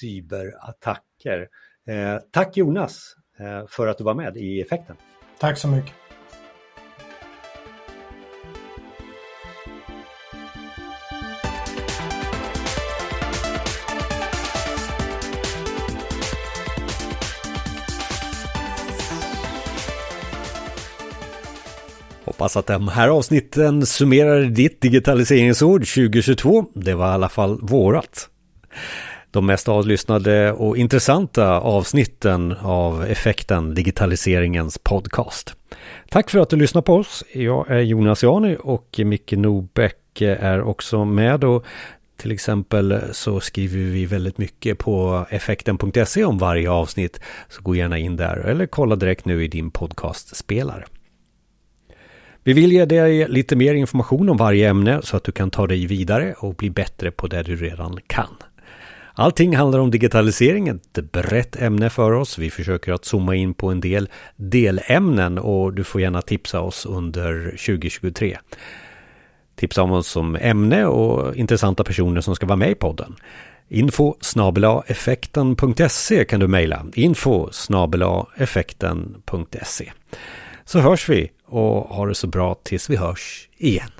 cyberattacker. Eh, tack Jonas eh, för att du var med i effekten. Tack så mycket. Hoppas att de här avsnitten summerar ditt digitaliseringsår 2022. Det var i alla fall vårat. De mest avlyssnade och intressanta avsnitten av effekten Digitaliseringens podcast. Tack för att du lyssnar på oss. Jag är Jonas Jani och Micke Nobäck är också med och till exempel så skriver vi väldigt mycket på effekten.se om varje avsnitt. Så gå gärna in där eller kolla direkt nu i din podcastspelare. Vi vill ge dig lite mer information om varje ämne så att du kan ta dig vidare och bli bättre på det du redan kan. Allting handlar om digitalisering, ett brett ämne för oss. Vi försöker att zooma in på en del delämnen och du får gärna tipsa oss under 2023. Tipsa om oss som ämne och intressanta personer som ska vara med i podden. Info effekten.se kan du mejla. Info effekten.se så hörs vi och ha det så bra tills vi hörs igen.